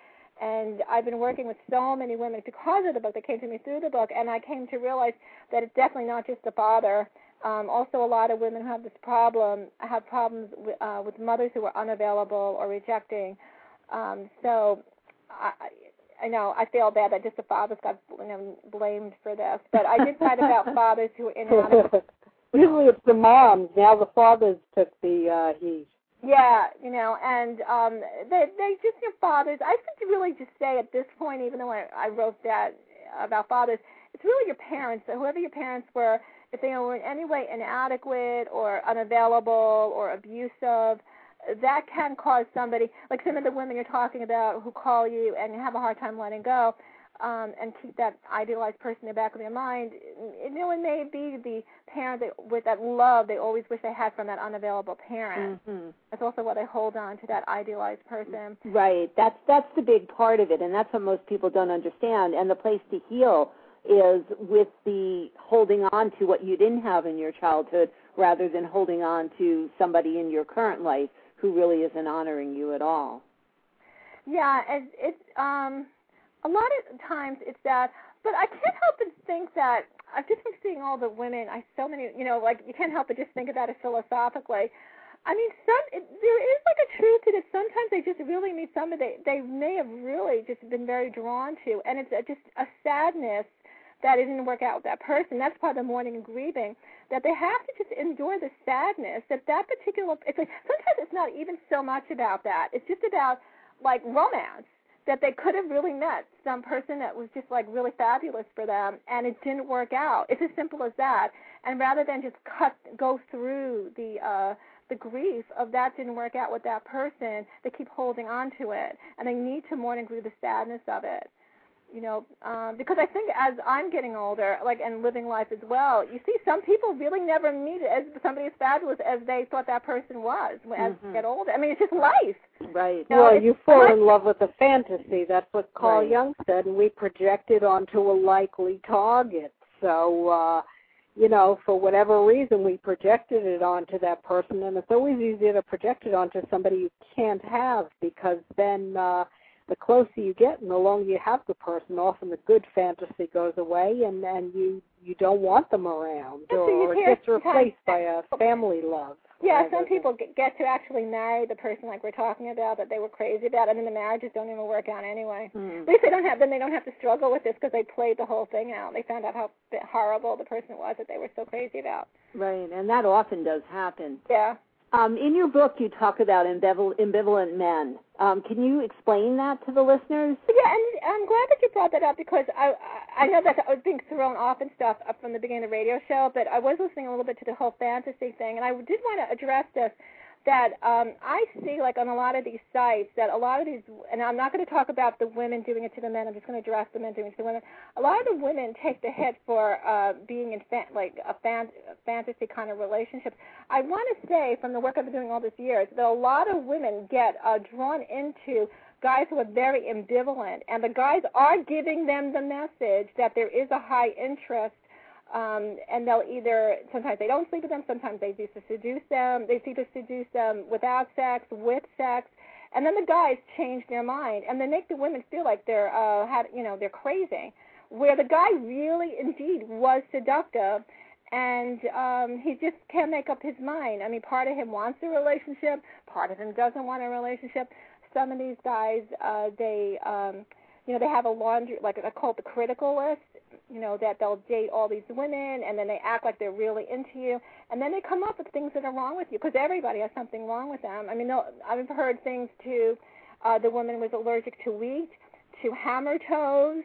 and I've been working with so many women because of the book that came to me through the book, and I came to realize that it's definitely not just the father. Um, also, a lot of women who have this problem have problems with, uh, with mothers who are unavailable or rejecting. Um, so, I, I know I feel bad that just the fathers got you know, blamed for this, but I did write about fathers who are inadequate. Usually it's the moms. Now the fathers took the uh, heat. Yeah, you know, and um they they just your fathers. I think to really just say at this point, even though I, I wrote that about fathers, it's really your parents. Whoever your parents were, if they were in any way inadequate or unavailable or abusive, that can cause somebody like some of the women you're talking about who call you and have a hard time letting go um, and keep that idealized person in the back of their mind. You know, it may be the parent that, with that love they always wish they had from that unavailable parent. Mm-hmm. That's also why they hold on to that idealized person. Right. That's that's the big part of it, and that's what most people don't understand. And the place to heal is with the holding on to what you didn't have in your childhood, rather than holding on to somebody in your current life who really isn't honoring you at all. Yeah, and it's um a lot of times it's that but I can't help but think that I've just been seeing all the women. I so many, you know, like you can't help but just think about it philosophically. I mean, some it, there is like a truth to it. Sometimes they just really meet somebody they they may have really just been very drawn to, and it's a, just a sadness that it didn't work out with that person. That's part of the mourning and grieving. That they have to just endure the sadness that that particular. It's like sometimes it's not even so much about that. It's just about like romance that they could have really met some person that was just like really fabulous for them and it didn't work out. It's as simple as that. And rather than just cut go through the uh the grief of that didn't work out with that person, they keep holding on to it and they need to mourn and grieve the sadness of it you know, um, because I think as I'm getting older, like and living life as well, you see some people really never meet as somebody as fabulous as they thought that person was as mm-hmm. they get older. I mean, it's just life. Right. You know, well, it's you fall life. in love with a fantasy. That's what Carl Right. Jung said, and we project it onto a likely target. So, uh, you know, for whatever reason, we projected it onto that person, and it's always easier to project it onto somebody you can't have because then. uh the closer you get and the longer you have the person, often the good fantasy goes away and and you you don't want them around so or, or it gets replaced by a family love. Yeah, some people get get to actually marry the person like we're talking about that they were crazy about, and then the marriages don't even work out anyway. Mm. At least they don't have then they don't have to struggle with this because they played the whole thing out. They found out how horrible the person was that they were so crazy about. Right, and that often does happen. Yeah. Um, in your book, you talk about ambival- ambivalent men. Um, can you explain that to the listeners? Yeah, and I'm glad that you brought that up because I I know that I was being thrown off and stuff from the beginning of the radio show, but I was listening a little bit to the whole fantasy thing, and I did want to address this that um, I see like on a lot of these sites that a lot of these, and I'm not going to talk about the women doing it to the men. I'm just going to address the men doing it to the women. A lot of the women take the hit for uh, being in fa- like a fan- fantasy kind of relationships. I want to say from the work I've been doing all these years that a lot of women get uh, drawn into guys who are very ambivalent, and the guys are giving them the message that there is a high interest um, and they'll either sometimes they don't sleep with them, sometimes they to seduce them. They either seduce them without sex, with sex, and then the guys change their mind and they make the women feel like they're uh, had you know they're crazy, where the guy really indeed was seductive. And um, he just can't make up his mind. I mean, part of him wants a relationship, part of him doesn't want a relationship. Some of these guys, uh, they, um, you know, they have a laundry, like call it the critical list you know that they'll date all these women and then they act like they're really into you and then they come up with things that are wrong with you because everybody has something wrong with them. I mean i've heard things to uh the woman was allergic to wheat to hammer toes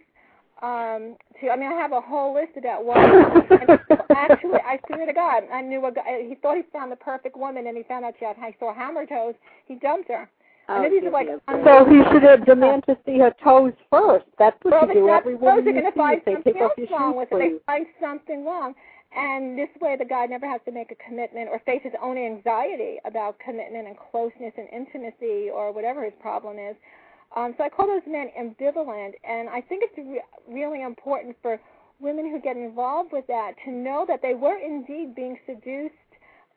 um to i mean i have a whole list about what and actually i swear to god i knew a guy he thought he found the perfect woman and he found out she had he saw hammer toes he dumped her Oh, these are like. So he should have demand to see her toes first. That's what well, you do every woman you see. find They something take off your wrong shoes with it. They find something wrong. And this way, the guy never has to make a commitment or face his own anxiety about commitment and closeness and intimacy or whatever his problem is. Um, so I call those men ambivalent, and I think it's re- really important for women who get involved with that to know that they were indeed being seduced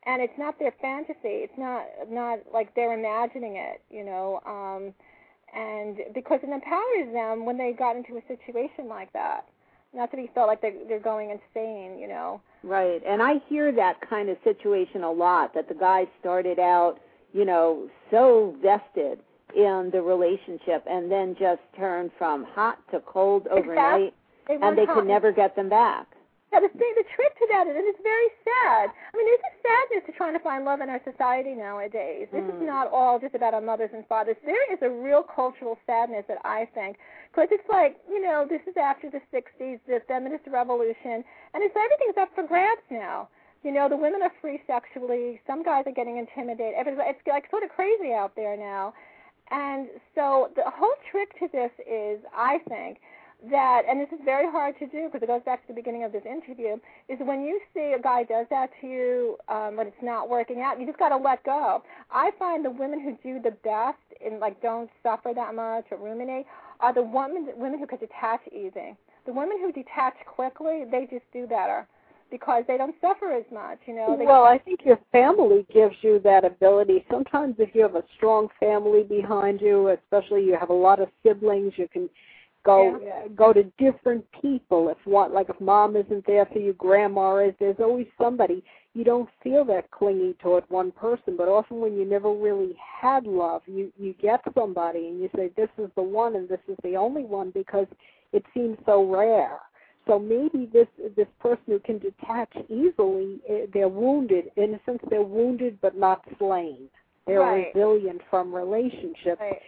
and it's not their fantasy. It's not not like they're imagining it, you know. Um, and because it empowers them when they got into a situation like that, not to be felt like they're they're going insane, you know. Right, and I hear that kind of situation a lot. That the guy started out, you know, so vested in the relationship, and then just turned from hot to cold overnight, They and they hot. could never get them back. Yeah, the thing, the trick to that is, and it's very sad. I mean, there's a sadness to trying to find love in our society nowadays. This Mm. is not all just about our mothers and fathers. There is a real cultural sadness that I think, because it's like, you know, this is after the '60s, the feminist revolution, and it's everything's up for grabs now. You know, the women are free sexually. Some guys are getting intimidated. It's like sort of crazy out there now. And so the whole trick to this is, I think, that, and this is very hard to do because it goes back to the beginning of this interview, is when you see a guy does that to you um, when it's not working out, you just got to let go. I find the women who do the best and like don't suffer that much or ruminate are the women women who could detach easy. The women who detach quickly, they just do better because they don't suffer as much. You know. They, Well, I think your family gives you that ability. Sometimes if you have a strong family behind you, especially you have a lot of siblings, you can go uh, go to different people. If one like if mom isn't there for you, grandma is. There's always somebody. You don't feel that clingy toward one person, but often when you never really had love, you you get somebody and you say this is the one and this is the only one because it seems so rare. So maybe this this person who can detach easily, eh, they're wounded. In a sense, they're wounded but not slain. They're Right. resilient from relationships. Right.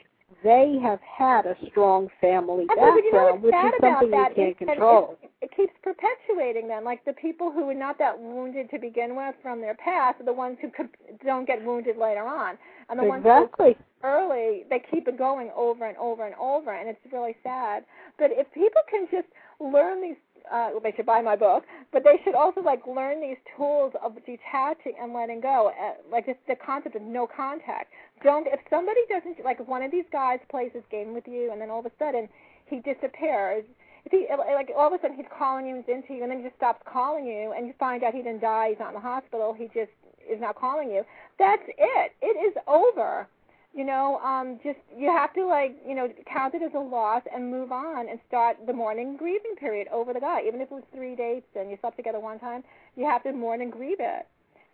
They have had a strong family I mean, you know background, which is something that you can't control. It, it keeps perpetuating them. Like the people who are not that wounded to begin with from their past are the ones who could, don't get wounded later on, and the ones who Exactly. early, they keep it going over and over and over, and it's really sad. But if people can just learn these, uh, well, they should buy my book, but they should also like learn these tools of detaching and letting go, uh, like it's the concept of no contact. Don't if somebody doesn't like if one of these guys plays this game with you, and then all of a sudden he disappears. If he like all of a sudden he's calling you, he's into you, and then he just stops calling you, and you find out he didn't die, he's not in the hospital, he just is not calling you. That's it. It is over you know, um, just you have to like, you know, count it as a loss and move on and start the mourning grieving period over the guy. Even if it was three dates and you slept together one time, you have to mourn and grieve it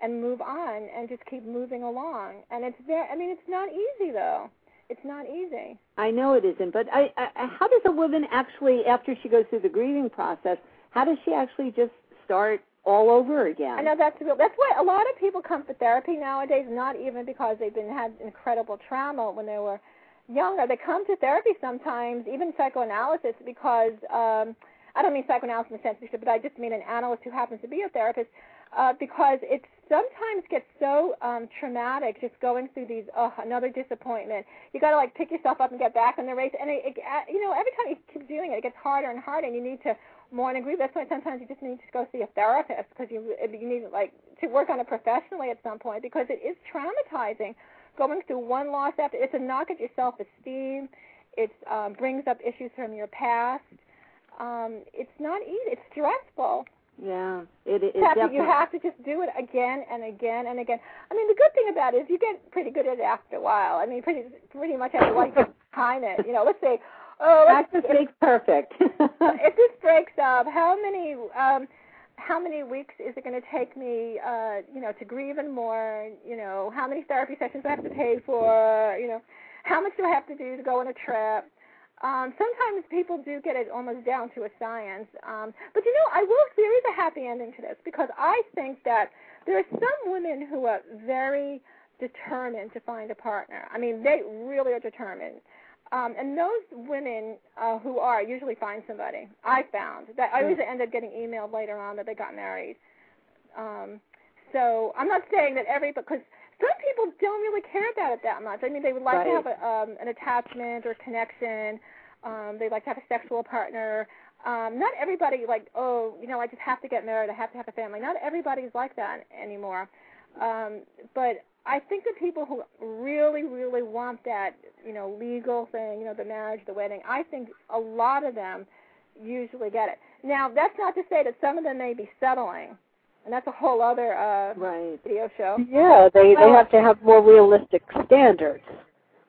and move on and just keep moving along. And it's very, I mean, it's not easy though. It's not easy. I know it isn't, but I, I, how does a woman actually, after she goes through the grieving process, how does she actually just start all over again? I know that's real. That's why a lot of people come for therapy nowadays. Not even because they've been had incredible trauma when they were younger. They come to therapy sometimes, even psychoanalysis, because um, I don't mean psychoanalysis in the sense, but I just mean an analyst who happens to be a therapist. Uh, because it sometimes gets so um, traumatic just going through these oh another disappointment. You got to like pick yourself up and get back on the race and it, it uh, you know every time you keep doing it it gets harder and harder and you need to mourn and grieve. That's why sometimes you just need to go see a therapist because you you need like to work on it professionally at some point because it is traumatizing going through one loss after it's a knock at your self esteem it um, brings up issues from your past. Um, it's not easy it's stressful yeah, it, it, it definitely. you have to just do it again and again and again. I mean, the good thing about it is you get pretty good at it after a while. I mean, pretty pretty much after a while you can time it. You know, let's say, oh, let's, Practice if, makes perfect. if this breaks up, how many um, how many weeks is it going to take me, uh, you know, to grieve and mourn? You know, how many therapy sessions do I have to pay for? You know, how much do I have to do to go on a trip? Um, sometimes people do get it almost down to a science. Um, but you know, I will. There is a happy ending to this because I think that there are some women who are very determined to find a partner. I mean, they really are determined. Um, and those women uh, who are usually find somebody. I found that I always end up getting emailed later on that they got married. Um, so I'm not saying that every because some people don't really care about it that much. I mean, they would like to have a, um, an attachment or connection. Um, they like to have a sexual partner. Um, not everybody like, oh, you know, I just have to get married. I have to have a family. Not everybody's like that anymore. Um, but I think the people who really, really want that, you know, legal thing, you know, the marriage, the wedding, I think a lot of them usually get it. Now, that's not to say that some of them may be settling and that's a whole other uh, Right. video show. Yeah, they they have to have more realistic standards.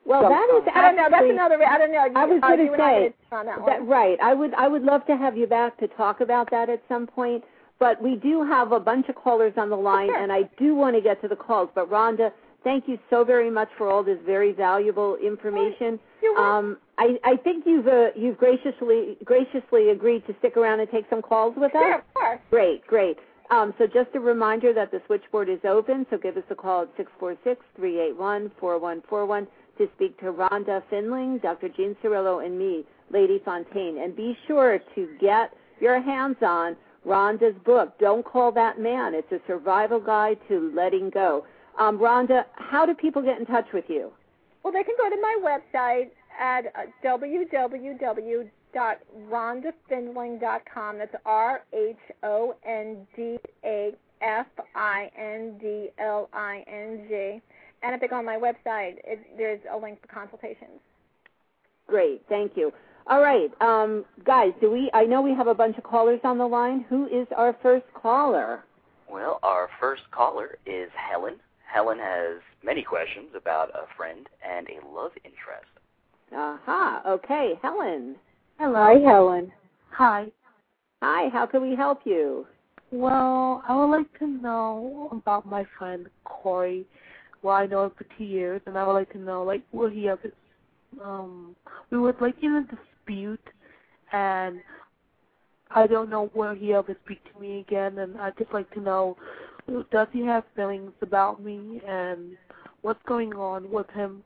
Well, that is I don't know. That's another. I don't know. You, I was uh, and I say, that. That, right. I would I would love to have you back to talk about that at some point. But we do have a bunch of callers on the line, Sure. and I do want to get to the calls. But Rhonda, thank you so very much for all this very valuable information. You're. Um, I, I think you've uh, you've graciously graciously agreed to stick around and take some calls with us. Sure, of course. Great, great. Um, so just a reminder that the switchboard is open, so give us a call at 646-381-4141 to speak to Rhonda Findling, Dr. Jean Cirillo, and me, Lady Fontaine. And be sure to get your hands on Rhonda's book, Don't Call That Man. It's a survival guide to letting go. Um, Rhonda, how do people get in touch with you? Well, they can go to my website at uh, www.rhondafindling.com. That's R H O N D A F I N D L I N G. And if they go on my website, it, there's a link for consultations. Great, thank you. All right, um, guys, do we? I know we have a bunch of callers on the line. Who is our first caller? Well, our first caller is Helen. Helen has many questions about a friend and a love interest. Aha. Okay, Helen. Hi, Helen. Hi. Hi. How can we help you? Well, I would like to know about my friend Corey. Well, I know him for two years, and I would like to know, like, will he have um, we would like in a dispute, and I don't know will he ever speak to me again, and I'd just like to know, does he have feelings about me, and what's going on with him?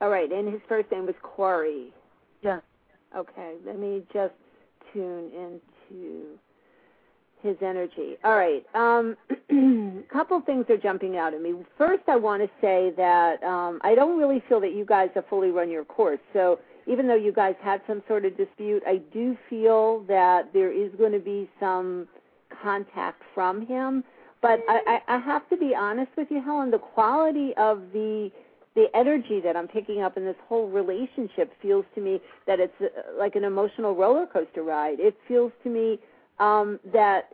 All right, and his first name was Corey. Yes. Okay, let me just tune into his energy. All right, um, a couple things are jumping out at me. First, I want to say that um, I don't really feel that you guys have fully run your course. So even though you guys had some sort of dispute, I do feel that there is going to be some contact from him. But I, I, I have to be honest with you, Helen. The quality of the the energy that I'm picking up in this whole relationship feels to me that it's uh, like an emotional roller coaster ride. It feels to me um, that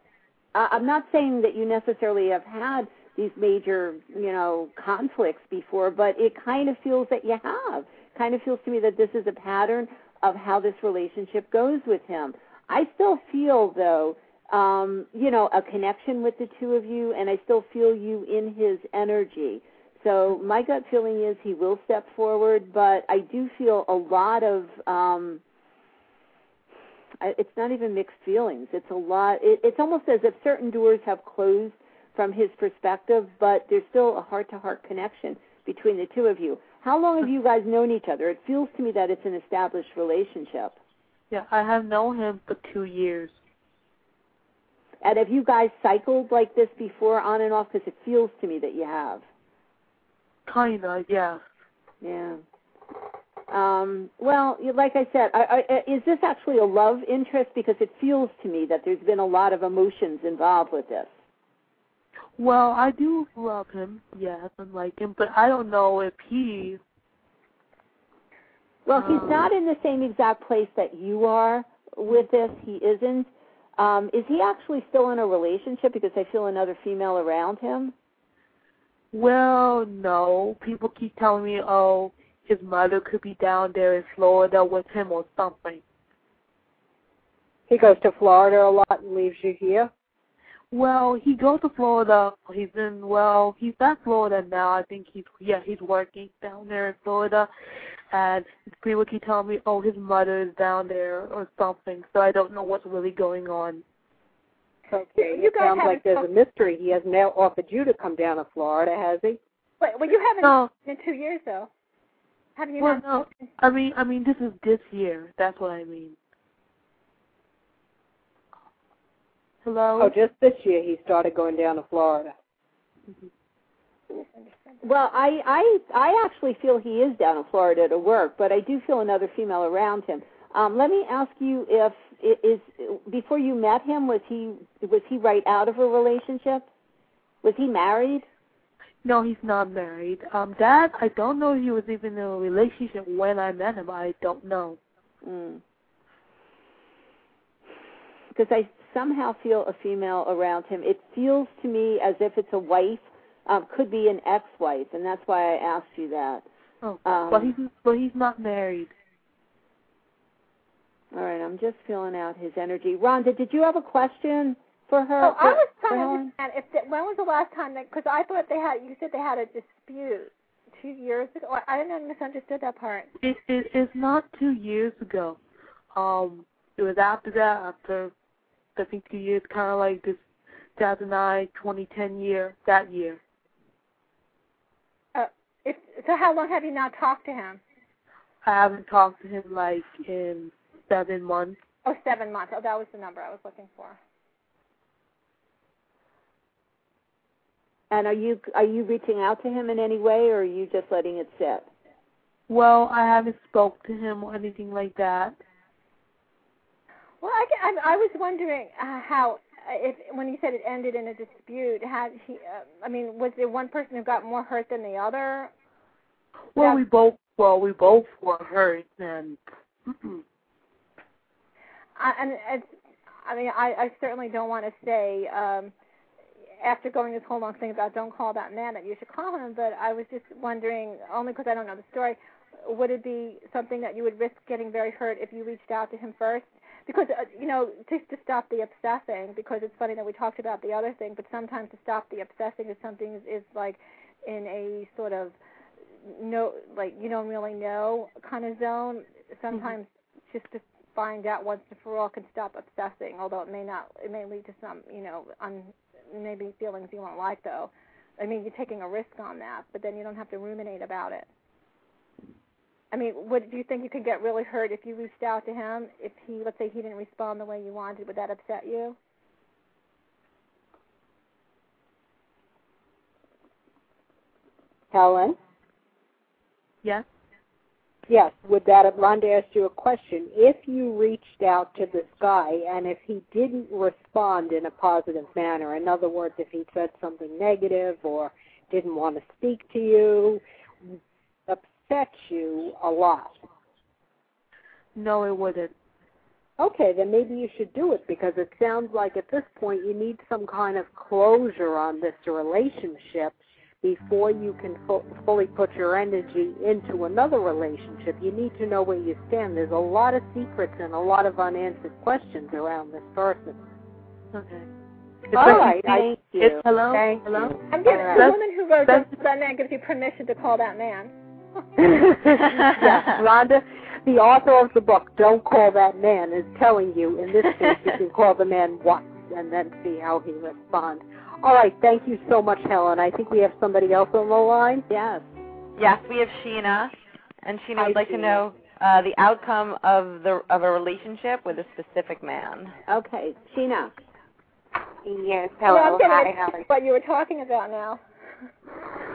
I'm not saying that you necessarily have had these major, you know, conflicts before, but it kind of feels that you have. Kind of feels to me that this is a pattern of how this relationship goes with him. I still feel though, um, you know, a connection with the two of you, and I still feel you in his energy. So my gut feeling is he will step forward, but I do feel a lot of um I- it's not even mixed feelings. It's a lot it, it's almost as if certain doors have closed from his perspective, but there's still a heart-to-heart connection between the two of you. How long have you guys known each other? It feels to me that it's an established relationship. Yeah, I have known him for two years. And have you guys cycled like this before on and off because it feels to me that you have. Kinda, yeah. Yeah. Um, well, like I said, I, I, is this actually a love interest? Because it feels to me that there's been a lot of emotions involved with this. Well, I do love him, yes, and like him, but I don't know if he. Well, he's Um, not in the same exact place that you are with this. He isn't. Um, is he actually still in a relationship? Because I feel another female around him. Well, no. People keep telling me, oh, his mother could be down there in Florida with him or something. He goes to Florida a lot and leaves you here. Well, he goes to Florida. He's in. Well, he's at Florida now. I think he's. Yeah, he's working down there in Florida, and people keep telling me, oh, his mother is down there or something. So I don't know what's really going on. Okay. You it sounds like there's a mystery. He has now offered you to come down to Florida, has he? Wait, well, you haven't No, in two years though. Have you well, not? no. I mean, I mean, this is this year. That's what I mean. Hello. Oh, just this year he started going down to Florida. Well, I, I I actually feel he is down in Florida to work, but I do feel another female around him. Um, let me ask you if i- is before you met him was he was he right out of a relationship? Was he married? No, he's not married. Um, Dad, I don't know if he was even in a relationship when I met him. I don't know. Mm. Because I somehow feel a female around him. It feels to me as if it's a wife, um, could be an ex-wife, and that's why I asked you that. Oh, Um, well, he's well, he's not married. All right, I'm just filling out his energy. Rhonda, did you have a question for her? Oh, I was trying to understand if the, when was the last time that because I thought they had you said they had a dispute two years ago. I, I didn't misunderstood that part. It, it it's not two years ago. Um, it was after that, after I think two years, kind of like this 2009, 2010 year, that year. Uh, if so, how long have you not talked to him? I haven't talked to him like in seven months. Oh, seven months. Oh, that was the number I was looking for. And are you are you reaching out to him in any way, or are you just letting it sit? Well, I haven't spoke to him or anything like that. Well, I, I, I was wondering uh, how if when you said it ended in a dispute, had he? Uh, I mean, was there one person who got more hurt than the other? Well, Yeah. we both well we both were hurt and I, and it's, I mean, I, I certainly don't want to say um, after going this whole long thing about don't call that man that you should call him. But I was just wondering, only because I don't know the story, would it be something that you would risk getting very hurt if you reached out to him first? Because uh, you know, just to stop the obsessing. Because it's funny that we talked about the other thing, but sometimes to stop the obsessing is something is, is like in a sort of no, like you don't really know kind of zone. Sometimes just to find out once and for all can stop obsessing. Although it may not, it may lead to some, you know, un, maybe feelings you won't like though. I mean, you're taking a risk on that, but then you don't have to ruminate about it. I mean, would do you think you could get really hurt if you reached out to him? If he, let's say, he didn't respond the way you wanted, would that upset you? Helen? yes. Yes, would that have Rhonda asked you a question? If you reached out to this guy and if he didn't respond in a positive manner, in other words, if he said something negative or didn't want to speak to you, upset you a lot. No, it wouldn't. Okay, then maybe you should do it because it sounds like at this point you need some kind of closure on this relationship before you can fu- fully put your energy into another relationship. You need to know where you stand. There's a lot of secrets and a lot of unanswered questions around this person. Okay. All right, thank you. It's, hello. Thank hello. you. I'm giving All the woman who wrote That's- that, that man gives you permission to call that man. yes, Rhonda, the author of the book, Don't Call That Man, is telling you in this case you can call the man once and then see how he responds. All right, thank you so much, Helen. I think we have somebody else on the line. Yes. Yes, we have Sheena, and Sheena Hi, would like to know uh, the outcome of the of a relationship with a specific man. Okay, Sheena. Yes, Well, I'm hello. getting Hi, at how are you? what you were talking about now.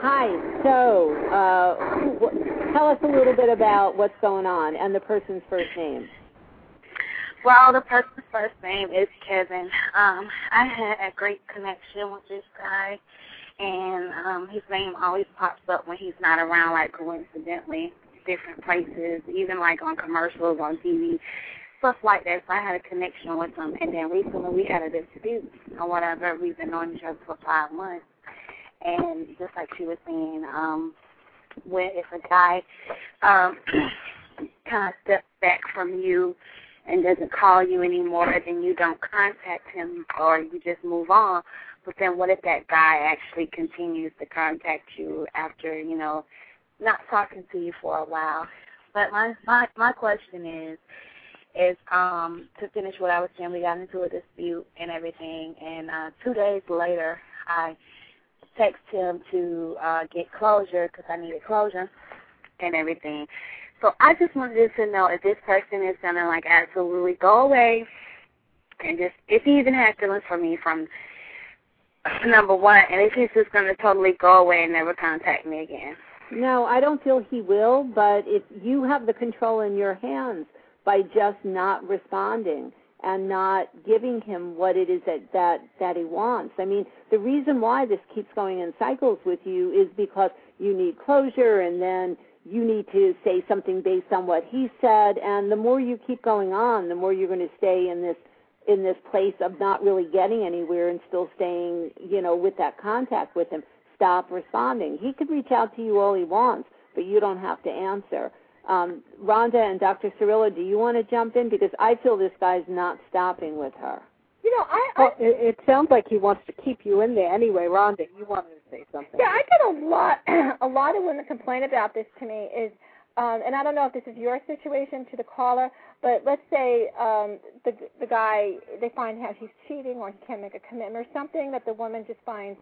Hi. So, uh, tell us a little bit about what's going on and the person's first name. Well, the person's first name is Kevin. Um, I had a great connection with this guy, and um, his name always pops up when he's not around, like coincidentally, different places, even like on commercials on TV, stuff like that. So I had a connection with him, and then recently we had a dispute or whatever. We've been knowing each other for five months, and just like she was saying, um, when if a guy um, kind of steps back from you and doesn't call you anymore, then you don't contact him or you just move on. But then what if that guy actually continues to contact you after, you know, not talking to you for a while? But my my my question is is um to finish what I was saying, we got into a dispute and everything and uh 2 days later I text him to uh get closure cuz I needed closure and everything. So I just wanted to know if this person is gonna like absolutely go away and just if he even has feelings for me from number one, and if he's just gonna totally go away and never contact me again. No, I don't feel he will, but if you have the control in your hands by just not responding and not giving him what it is that that that he wants. I mean, the reason why this keeps going in cycles with you is because you need closure and then you need to say something based on what he said and the more you keep going on, the more you're going to stay in this in this place of not really getting anywhere and still staying, you know, with that contact with him. Stop responding. He could reach out to you all he wants, but you don't have to answer. Um, Rhonda and Dr. Cirillo, do you want to jump in? Because I feel this guy's not stopping with her. You know, I, I Well, it, it sounds like he wants to keep you in there anyway. Rhonda, you wanted to say something. Yeah, I get a lot. a lot of women complain about this to me. Is um, and I don't know if this is your situation to the caller, but let's say um, the the guy they find out he's cheating or he can't make a commitment or something that the woman just finds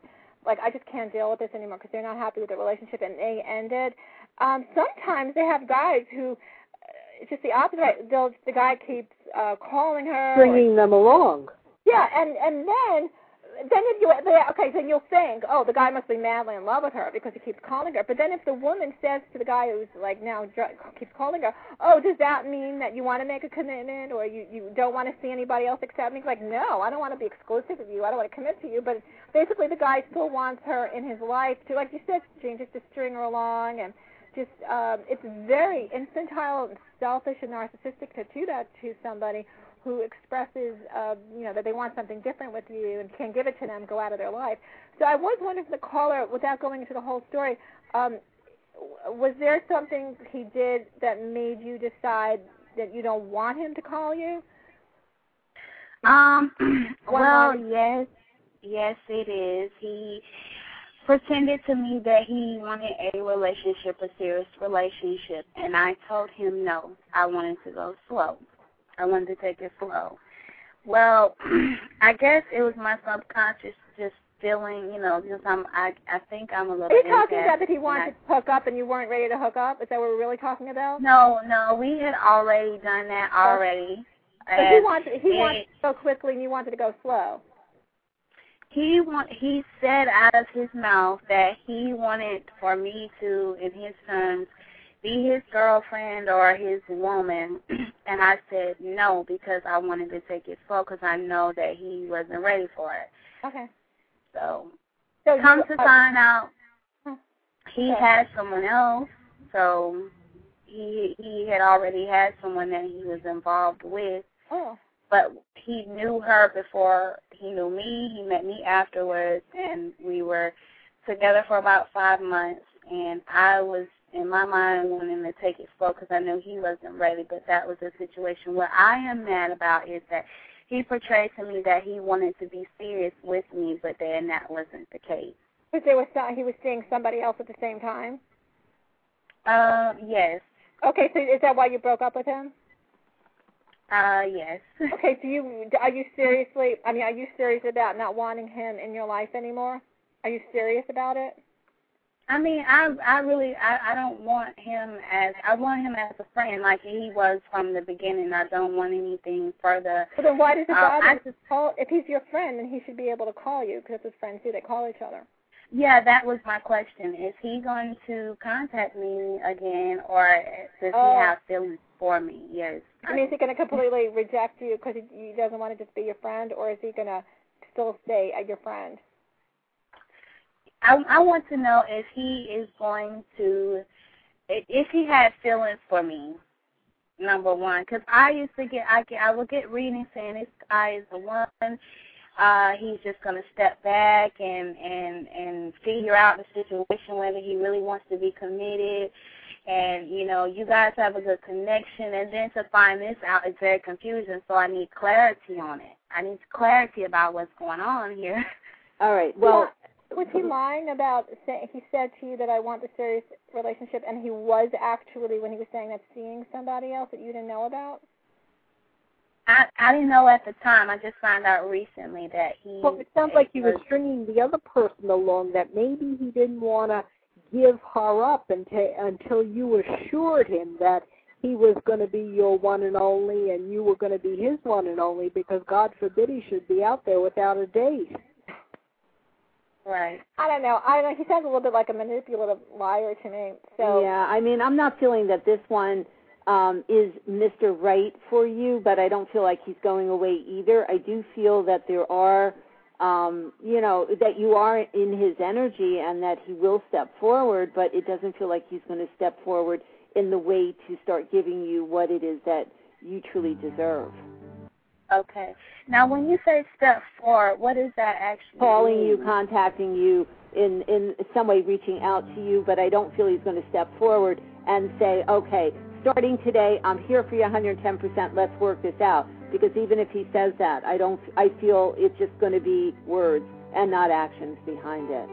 like I just can't deal with this anymore because they're not happy with the relationship and they ended. Um, sometimes they have guys who uh, it's just the opposite. Right? They'll, the guy keeps uh, calling her. or- Bringing them along. yeah, and and then then if you okay, then you'll think, oh, the guy must be madly in love with her because he keeps calling her. But then if the woman says to the guy who's like now dr- keeps calling her, oh, does that mean that you want to make a commitment or you you don't want to see anybody else except me? He's like, no, I don't want to be exclusive with you. I don't want to commit to you. But basically, the guy still wants her in his life to, like you said, Jane, just to string her along and just um, it's very infantile and selfish and narcissistic to do that to somebody who expresses, uh, you know, that they want something different with you and can't give it to them, go out of their life. So I was wondering if the caller, without going into the whole story, um, was there something he did that made you decide that you don't want him to call you? Um, well, yes, yes, it is. He pretended to me that he wanted a relationship, a serious relationship, and I told him no. I wanted to go slow. I wanted to take it slow. Well, I guess it was my subconscious just feeling, you know, because I'm, um, I, I think I'm a little. Are you talking about that he wanted I- to hook up and you weren't ready to hook up? Is that what we're really talking about? No, no, we had already done that already. But he wanted he wanted to go quickly and you wanted to go slow. he want he said out of his mouth that he wanted for me to, in his terms, be his girlfriend or his woman, and I said no because I wanted to take it slow because I know that he wasn't ready for it. Okay. So So you- come to uh, find out, he Okay. had someone else. So he he had already had someone that he was involved with Oh. but he knew her before he knew me. He met me afterwards, and we were together for about five months. And I was in my mind wanting to take it slow because I knew he wasn't ready. But that was a situation. What I am mad about is that he portrayed to me that he wanted to be serious with me, but then that wasn't the case. Because there was some, he was seeing somebody else at the same time. Uh, yes. Okay, so is that why you broke up with him? Uh, yes. Okay, do you are you seriously? I mean, are you serious about not wanting him in your life anymore? Are you serious about it? I mean, I I really I I don't want him as I want him as a friend like he was from the beginning. I don't want anything further. But then why does it Uh, bother I you call? If he's your friend, then he should be able to call you because his friends do. They call each other. Yeah, that was my question. Is he going to contact me again, or does Oh. he have feelings for me? Yes. I mean, is he going to completely reject you because he, he doesn't want to just be your friend, or is he going to still stay as your friend? I I want to know if he is going to if he had feelings for me. Number one, because I used to get I get I would get readings saying this guy is the one. Uh, he's just gonna step back and and and figure out the situation whether he really wants to be committed. And you know, you guys have a good connection, and then to find this out is very confusing. So I need clarity on it. I need clarity about what's going on here. All right. Well, was he lying about saying he said to you that I want the serious relationship, and he was actually when he was saying that seeing somebody else that you didn't know about? I I didn't know at the time. I just found out recently that he. Well, it sounds like he was stringing the other person along that maybe he didn't want to give her up until until you assured him that he was going to be your one and only and you were going to be his one and only because God forbid he should be out there without a date. Right. I don't know. I don't know. He sounds a little bit like a manipulative liar to me. So yeah, I mean, I'm not feeling that this one um, is Mr. Right for you, but I don't feel like he's going away either. I do feel that there are, um, you know, that you are in his energy and that he will step forward, but it doesn't feel like he's going to step forward in the way to start giving you what it is that you truly deserve. Okay. Now, when you say step four, what is that actually? Calling mean? you, contacting you, in in some way reaching out to you, but I don't feel he's going to step forward and say, okay, starting today, I'm here for you 110%. Let's work this out. Because even if he says that, I don't. I feel it's just going to be words and not actions behind it.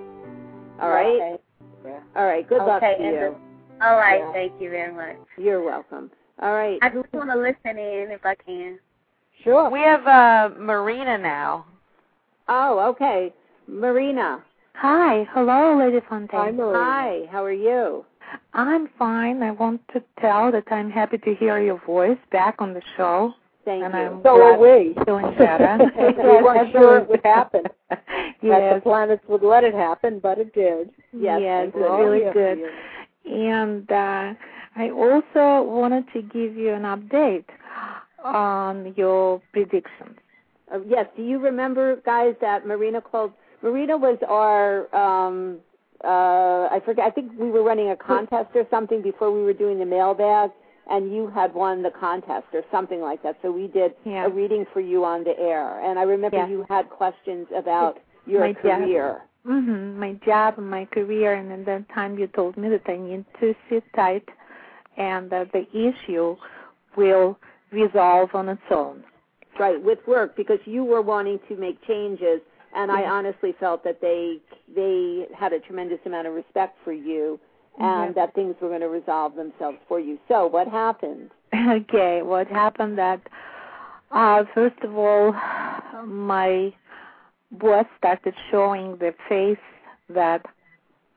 All right. Okay. All right. Good luck Okay, to and you. All right. Yeah. Thank you very much. You're welcome. All right. I just want to listen in if I can. Sure. We have uh, Marina now. Oh, okay. Marina. Hi, hello, Lady Fontaine. Hi, Marie. Hi. How are you? I'm fine. I want to tell that I'm happy to hear your voice back on the show, Thank and you. I'm So glad are we. feeling better. we weren't sure it would happen. That the planets would let it happen, but it did. Yes, yes, thank it's really Yes, good. And uh, I also wanted to give you an update on your predictions. Uh, yes. Do you remember, guys, that Marina called? Marina was our. um uh I forget. I think we were running a contest or something before we were doing the mailbag, and you had won the contest or something like that. So we did Yeah. a reading for you on the air, and I remember Yeah. you had questions about your My career. hmm my job and my career, and at that time you told me that I need to sit tight and that the issue will resolve on its own. Right, with work because you were wanting to make changes and I honestly felt that they they had a tremendous amount of respect for you and Yeah. that things were going to resolve themselves for you. So, what happened? okay, what happened that uh first of all my boss started showing the face that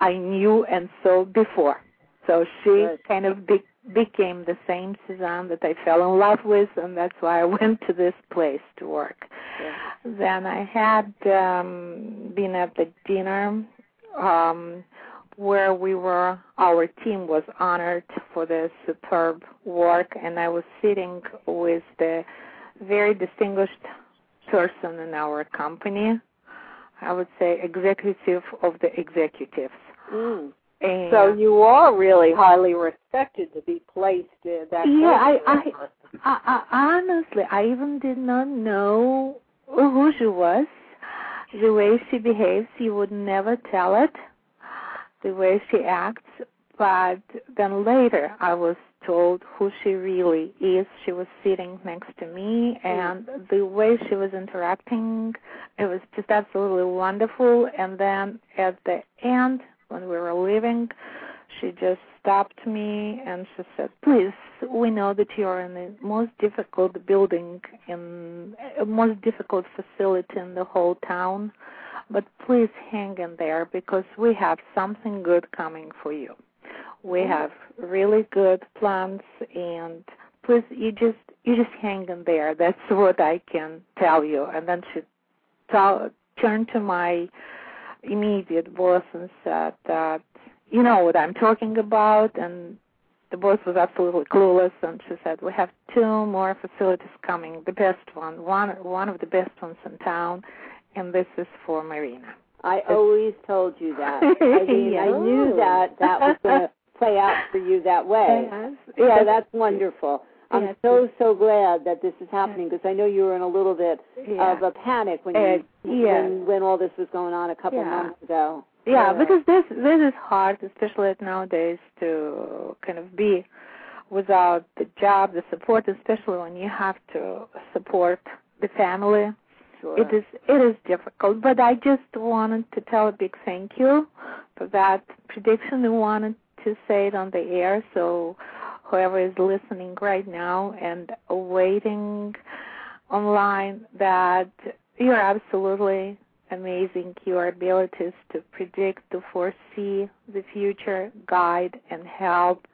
I knew and saw before. So she Good. kind of be- became the same Suzanne that I fell in love with, and that's why I went to this place to work. Then I had um, been at the dinner um, where we were, our team was honored for the superb work, and I was sitting with the very distinguished person in our company. I would say executive of the executives. Mm. And So you are really highly respected to be placed in that. Yeah, I- place. I, I, honestly, I even did not know who she was. The way she behaves, you would never tell it. The way she acts, but then later I was told who she really is. She was sitting next to me, and mm. the way she was interacting, it was just absolutely wonderful. And then at the end, when we were leaving, she just stopped me and she said, "Please, we know that you are in the most difficult building in uh, most difficult facility in the whole town, but please hang in there because we have something good coming for you. We have really good plans, and please, you just you just hang in there. That's what I can tell you." And then she t- turned to my immediate boss and said that you know what I'm talking about. And the boss was absolutely clueless. And she said we have two more facilities coming the best one one one of the best ones in town. And this is for Marina. I always told you that. I mean, I knew that that was going to play out for you that way. yes. So that's wonderful. I'm Yes. so so glad that this is happening because I know you were in a little bit yeah. of a panic when you yeah. when when all this was going on a couple Yeah. months ago. yeah Yeah. because this this is hard especially nowadays to kind of be without the job the support especially when you have to support the family Sure. It is it is difficult, but I just wanted to tell a big thank you for that prediction. I wanted to say it on the air, so whoever is listening right now and waiting online, that you're absolutely amazing. Your abilities to predict, to foresee the future, guide and help,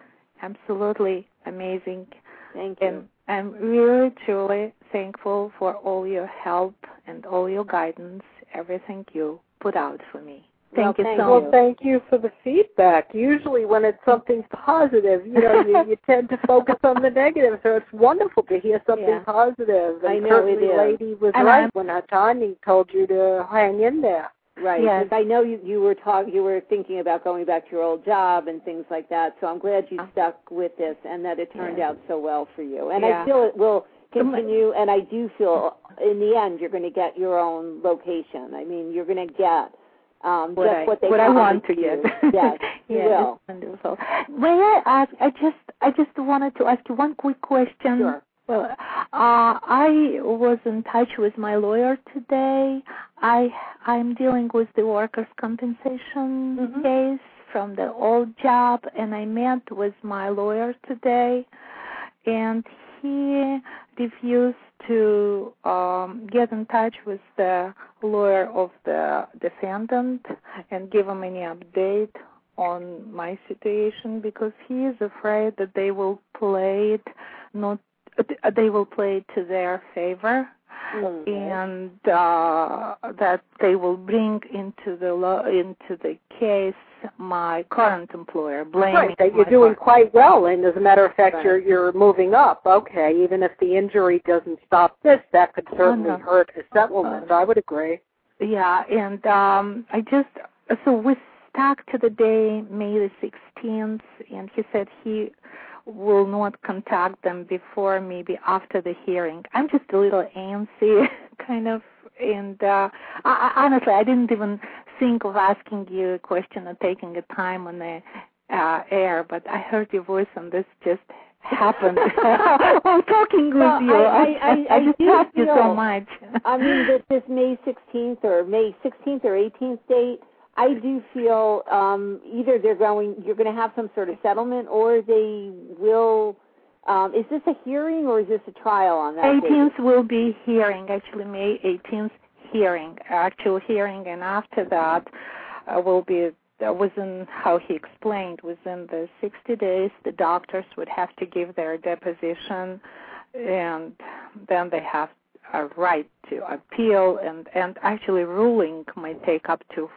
absolutely amazing. Thank you. And I'm really truly thankful for all your help and all your guidance, everything you put out for me. Thank Well, you thank so Well, thank you for the feedback. Usually, when it's something positive, you know, you, you tend to focus on the negative. So it's wonderful to hear something Yeah. positive. And I know it is. lady was And right I'm- when Tanya told you to hang in there. Right. Yes. I know you you were talk you were thinking about going back to your old job and things like that. So I'm glad you stuck with this and that it turned Yeah. out so well for you. And Yeah. I feel it will continue, and I do feel in the end you're going to get your own location. I mean, you're going to get um, what just I, what they what I want to get. yes, you yeah, will. wonderful. May I ask? I just I just wanted to ask you one quick question. Sure. Well, uh, I was in touch with my lawyer today. I I'm dealing with the workers' compensation Mhm. case from the old job, and I met with my lawyer today, and he refused to um, get in touch with the lawyer of the defendant and give him any update on my situation because he is afraid that they will play it not uh, they will play it to their favor Mhm. and uh, that they will bring into the law into the case my current employer blaming Right, that you're doing cur- quite well, and as a matter of fact, Right. you're you're moving up. Okay, even if the injury doesn't stop this, that could certainly no. hurt a settlement. I would agree. Yeah, and um I just so we stuck to the day May the sixteenth and he said he will not contact them before maybe after the hearing. I'm just a little antsy kind of and uh I, I honestly I didn't even think of asking you a question or taking a time on the uh air, but I heard your voice and this just happened. I'm talking with Well, you. I- I- I just do love you so much. I mean, this, this May 16th or May 16th or 18th date, I do feel um, either they're going, you're going to have some sort of settlement, or they will. Um, is this a hearing or is this a trial on that? date? 18th will be hearing, actually May 18th hearing, actual hearing, and after that uh, will be uh, within how he explained within the 60 days the doctors would have to give their deposition, and then they have a right to appeal, and and actually ruling might take up to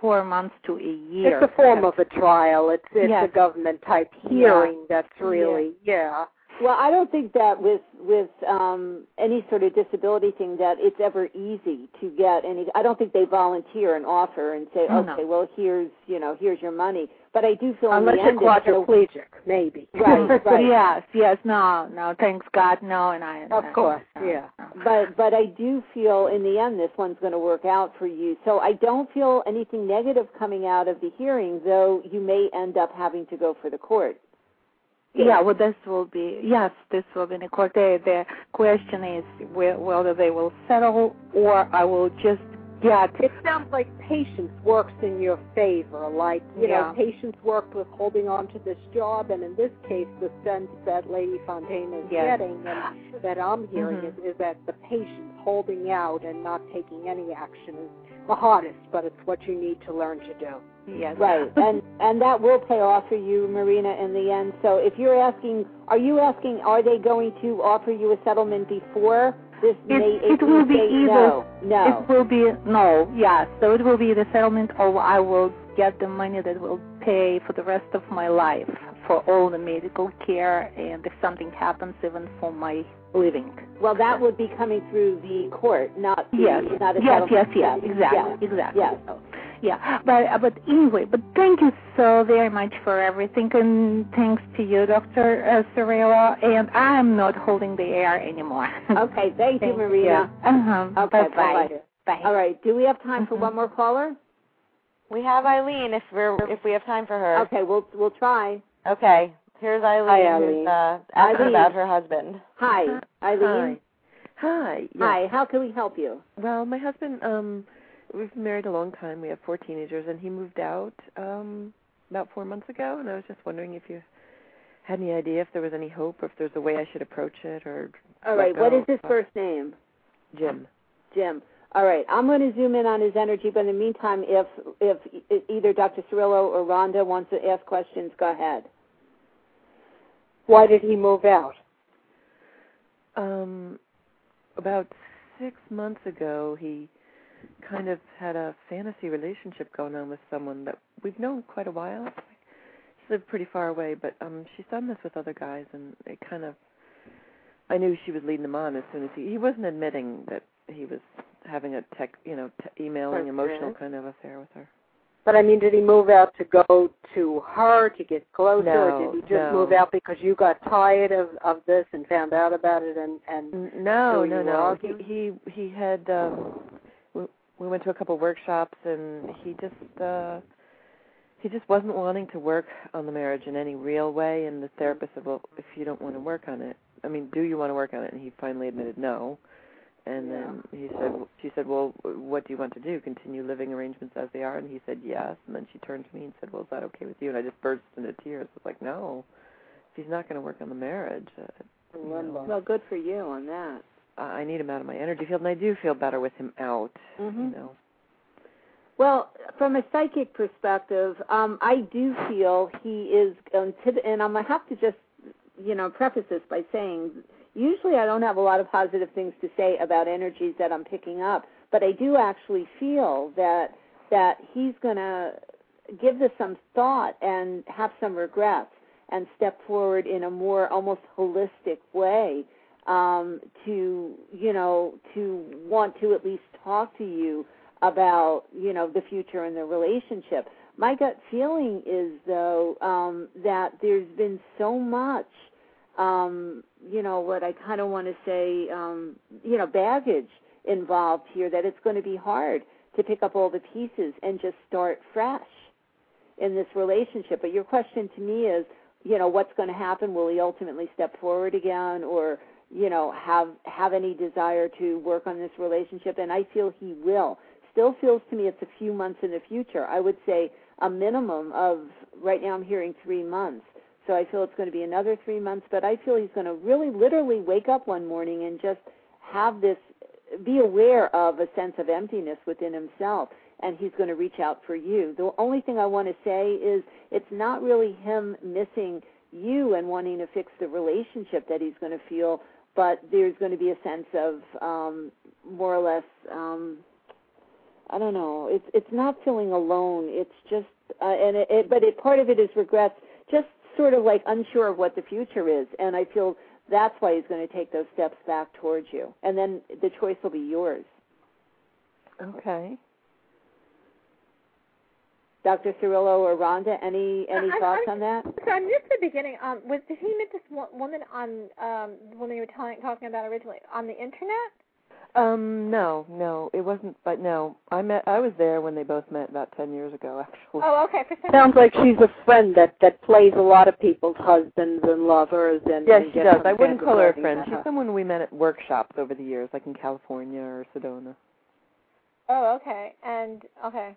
four months to a year. It's a form of a trial. It's it's Yes. a government type hearing. That's really yeah. Well, I don't think that with with um, any sort of disability thing that it's ever easy to get any. I don't think they volunteer and offer and say, Oh, no. okay, well here's you know here's your money. But I do feel Unless you're end it's gonna- quadriplegic, maybe. Right, right. Yes, yes, no, no, thanks God, no, and I. Of course, no, yeah. no. but but I do feel in the end this one's going to work out for you. So I don't feel anything negative coming out of the hearing, though you may end up having to go for the court. Yeah, well, this will be yes, this will be in the court. The, the question is whether they will settle or I will just get. It sounds like patience works in your favor. Like, you Yeah. know, patience worked with holding on to this job, and in this case, the sense that Lady Fontaine is Yes. getting and that I'm hearing Mhm. is, is that the patience holding out and not taking any action is the hardest, but it's what you need to learn to do. Yes, Right, and and that will pay off for you, Marina, in the end. So if you're asking, are you asking, are they going to offer you a settlement before this It- May it 18th will be either- No, no. It will be no, yes. So it will be the settlement, or I will get the money that will pay for the rest of my life for all the medical care, and if something happens, even for my living. Well, that would be coming through the court, not the, Yes, not a yes, yes, settlement. yes, exactly, Yes. exactly. Yes. So, yeah, but uh, but anyway, but thank you so very much for everything, and thanks to you, Doctor uh, Sorella. And I'm not holding the air anymore. Okay, thank, you, Maria. Marina. Uh-huh. Okay, bye bye-bye. bye. All right, do we have time for Mhm. one more caller? We have Eileen if we're if we have time for her. Okay, we'll we'll try. Okay. Here's Eileen, Hi, who's Eileen. uh, asking Eileen. about her husband. Hi, Eileen. Hi. Yes. Hi, how can we help you? Well, my husband, um, we've been married a long time. We have four teenagers, and he moved out um about four months ago. And I was just wondering if you had any idea if there was any hope, or if there's a way I should approach it, or All right, what is his first name? Jim. Jim. All right, I'm going to zoom in on his energy, but in the meantime, if if either Dr. Cirillo or Rhonda wants to ask questions, go ahead. Why did he move out? Um, about six months ago, he kind of had a fantasy relationship going on with someone that we've known quite a while. She lived pretty far away, but um, she's done this with other guys, and it kind of. I knew she was leading him on as soon as he. He wasn't admitting that he was having a tech, you know, t- emailing First emotional kiss. kind of affair with her. But I mean, did he move out to go to her to get closer, No, or did he just no. move out because you got tired of of this and found out about it and and No, So no, no. He he he had um we, we went to a couple workshops and he just uh he just wasn't wanting to work on the marriage in any real way and the therapist said, Well, if you don't want to work on it I mean, do you want to work on it? And he finally admitted no. And then he said she said, Well, what do you want to do? Continue living arrangements as they are? And he said yes and then she turned to me and said, Well, is that okay with you? And I just burst into tears. I was like, No. If he's not going to work on the marriage, uh, you know, Well, good for you on that. I need him out of my energy field, and I do feel better with him out. Mm-hmm. You know. Well, from a psychic perspective, um, I do feel he is, um, to, and I'm gonna have to just, you know, preface this by saying, usually I don't have a lot of positive things to say about energies that I'm picking up, but I do actually feel that that he's gonna give this some thought and have some regrets and step forward in a more almost holistic way um, to, you know, to want to at least talk to you about you know the future and the relationship. My gut feeling is though um, that there's been so much, um, you know, what I kind of want to say, um, you know, baggage involved here that it's going to be hard to pick up all the pieces and just start fresh in this relationship. But your question to me is, you know, what's going to happen? Will he ultimately step forward again, or you know, have have any desire to work on this relationship? And I feel he will still feels to me it's a few months in the future. I would say a minimum of right now I'm hearing 3 months. So I feel it's going to be another 3 months, but I feel he's going to really literally wake up one morning and just have this be aware of a sense of emptiness within himself and he's going to reach out for you. The only thing I want to say is it's not really him missing you and wanting to fix the relationship that he's going to feel, but there's going to be a sense of um more or less um I don't know. It's it's not feeling alone. It's just uh, and it, it but it part of it is regrets, just sort of like unsure of what the future is. And I feel that's why he's going to take those steps back towards you. And then the choice will be yours. Okay. Dr. Cirillo or Rhonda, any any I- thoughts I- on that? So I missed the beginning. Um, was did he meet this wo- woman on um the woman you were telling, talking about originally on the internet? Um, no, no, it wasn't. But no, I met. I was there when they both met about ten years ago, actually. Oh, okay. For some sounds like she's a friend that that plays a lot of people's husbands and lovers and Yes, and she does. I wouldn't call her a friend. She's her. someone we met at workshops over the years, like in California or Sedona. Oh, okay. And okay.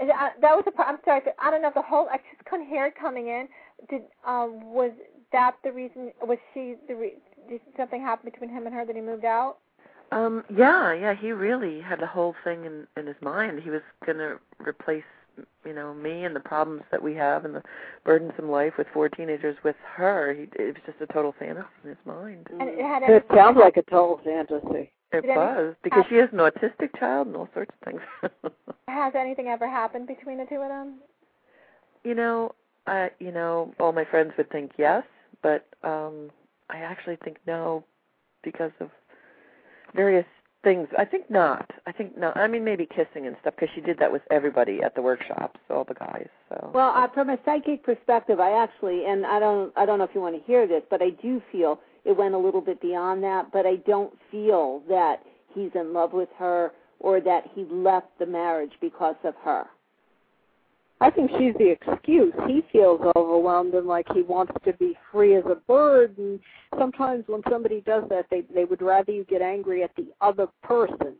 Is it, uh, that was a. pro- I'm sorry. but I don't know if the whole. I just couldn't hear it coming in. Did um was that the reason? Was she the? Re, did something happen between him and her that he moved out? Um, yeah, yeah, he really had the whole thing in in his mind. He was going to replace, you know, me and the problems that we have and the burdensome life with four teenagers with her. He, it was just a total fantasy in his mind. And it had. It sounds like a total fantasy. It Did was because she is an autistic child and all sorts of things. Has anything ever happened between the two of them? you know, I you know, all my friends would think yes, but um I actually think no because of various things. I think not. I think no. I mean maybe kissing and stuff because she did that with everybody at the workshops, all the guys. So Well, uh, from a psychic perspective, I actually, and I don't, I don't know if you want to hear this, but I do feel it went a little bit beyond that. But I don't feel that he's in love with her or that he left the marriage because of her. I think she's the excuse. He feels overwhelmed and like he wants to be free as a bird. And sometimes when somebody does that, they they would rather you get angry at the other person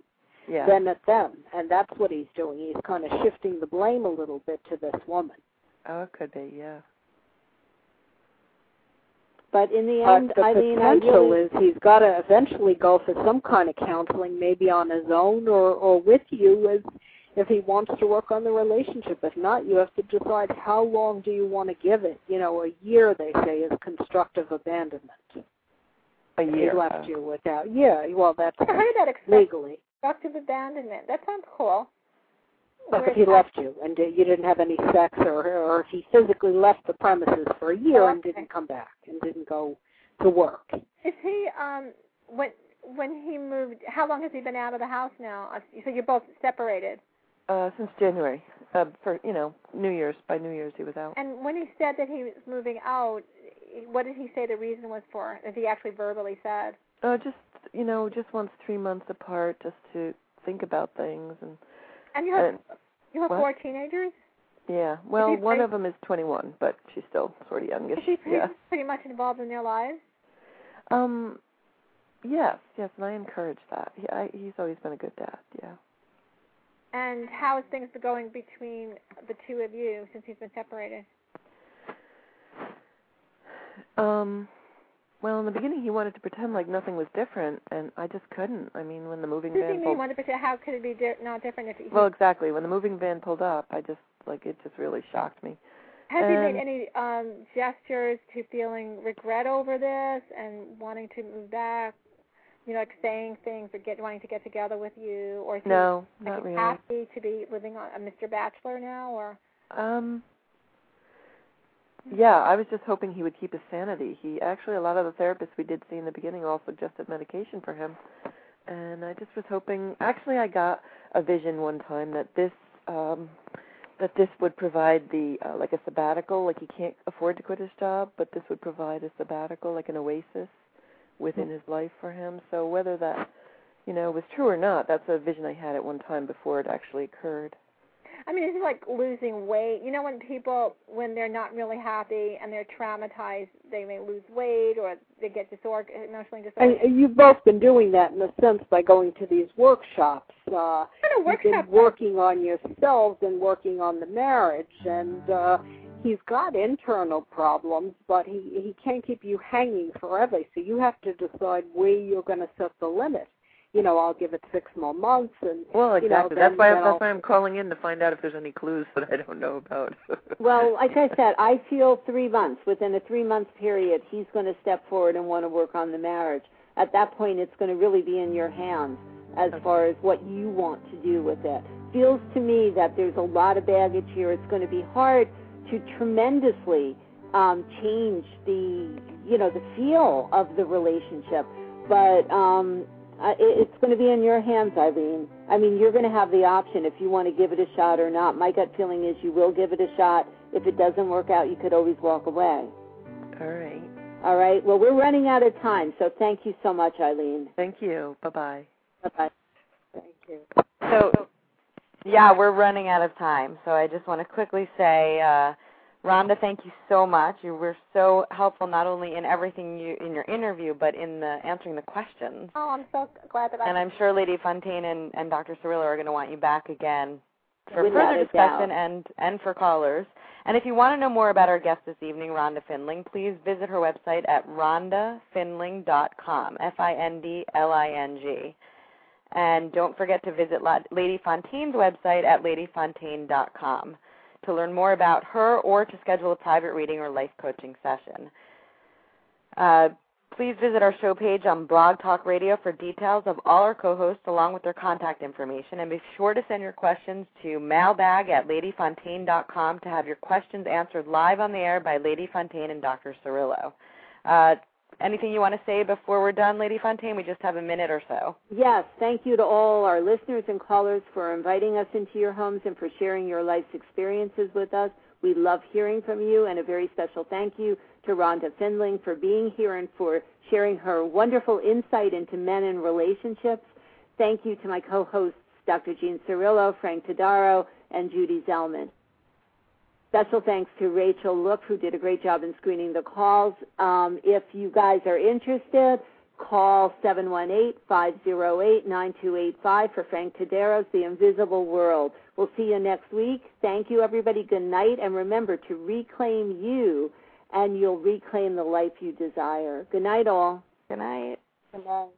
yeah. than at them. And that's what he's doing. He's kind of shifting the blame a little bit to this woman. oh, it could be, yeah. But in the But end, the Eileen, I potential really, is he's got to eventually go for some kind of counseling, maybe on his own or or with you, as if he wants to work on the relationship. If not, you have to decide how long do you want to give it. You know, a year they say is constructive abandonment. A year. He left uh, you without. Yeah, well, that's I heard that legally. constructive abandonment. That sounds cool. But if he left you and you didn't have any sex, or or if he physically left the premises for a year Oh, and didn't come back and didn't go to work, Is he um when when he moved? How long has he been out of the house now? Uh, You said you're both separated. Uh, since January. Uh, for you know, New Year's. By New Year's, he was out. And when he said that he was moving out, what did he say the reason was for? If he actually verbally said? Uh, just you know, just wants three months apart, just to think about things and. And you have and, you have what? four teenagers. Yeah. Well, one pretty- of them is 21, but she's still sort of youngish. Is he pretty, Yeah. pretty much involved in their lives? Um. Yes, yes, and I encourage that. He, I, he's always been a good dad. Yeah. And how is things going between the two of you since he's been separated? Um. Well, in the beginning, he wanted to pretend like nothing was different, and I just couldn't. I mean, when the moving What do you van mean? pulled. Wonder if it- how could it be di- not different if he Well, exactly. When the moving van pulled up, I just like it just really shocked me. has he made any um gestures to feeling regret over this and wanting to move back? You know, like saying things or get wanting to get together with you, or is No, he not like, really. happy to be living on a Mr. Bachelor now, or Um. Yeah, I was just hoping he would keep his sanity. He actually, a lot of the therapists we did see in the beginning all suggested medication for him, and I just was hoping. Actually, I got a vision one time that this um that this would provide the uh, like a sabbatical. Like he can't afford to quit his job, but this would provide a sabbatical, like an oasis within his life for him. So whether that you know was true or not, that's a vision I had at one time before it actually occurred. I mean, it's it like losing weight? You know, when people, when they're not really happy and they're traumatized, they may lose weight or they get disor- emotionally disorganized. And you've both been doing that in a sense by going to these workshops. Uh, What kind of you've workshop? been working on yourselves and working on the marriage, and uh, he's got internal problems, but he he can't keep you hanging forever. So you have to decide where you're going to set the limit. You know, I'll give it six more months, and Well, you know, exactly. that's why that's why I'm calling in to find out if there's any clues that I don't know about. Well, like I said, I feel three months. Within a three month period, he's going to step forward and want to work on the marriage. At that point, it's going to really be in your hands as far as what you want to do with it. Feels to me that there's a lot of baggage here. It's going to be hard to tremendously um, change the, you know, the feel of the relationship. But um, uh, it, it's going to be in your hands, Eileen. I mean, you're going to have the option if you want to give it a shot or not. My gut feeling is you will give it a shot. If it doesn't work out, you could always walk away. All right. All right. Well, we're running out of time, so thank you so much, Eileen. Thank you. Bye bye. Bye bye. Thank you. So, yeah, we're running out of time. So I just want to quickly say, uh, Rhonda, thank you so much. You were so helpful not only in everything you in your interview, but in the answering the questions. Oh, I'm so glad that I. And I'm sure Lady Fontaine and, and Dr. Cirillo are going to want you back again for Without further discussion and, and for callers. And if you want to know more about our guest this evening, Rhonda Findling, please visit her website at rhondafindling.com, F-I-N-D-L-I-N-G. And don't forget to visit La- Lady Fontaine's website at ladyfontaine.com to learn more about her or to schedule a private reading or life coaching session. Uh, please visit our show page on Blog Talk Radio for details of all our co-hosts along with their contact information. And be sure to send your questions to mailbag at ladyfontaine.com to have your questions answered live on the air by Lady Fontaine and Dr. Cirillo. Uh, anything you want to say before we're done, Lady Fontaine? We just have a minute or so. Yes, thank you to all our listeners and callers for inviting us into your homes and for sharing your life's experiences with us. We love hearing from you, and a very special thank you to Rhonda Findling for being here and for sharing her wonderful insight into men and relationships. Thank you to my co-hosts, Dr. Jean Cirillo, Frank Tadaro, and Judy Zellman. Special thanks to Rachel Look, who did a great job in screening the calls. Um, if you guys are interested, call 718-508-9285 for Frank Tadero's The Invisible World. We'll see you next week. Thank you, everybody. Good night. And remember to reclaim you, and you'll reclaim the life you desire. Good night, all. Good night. Good night.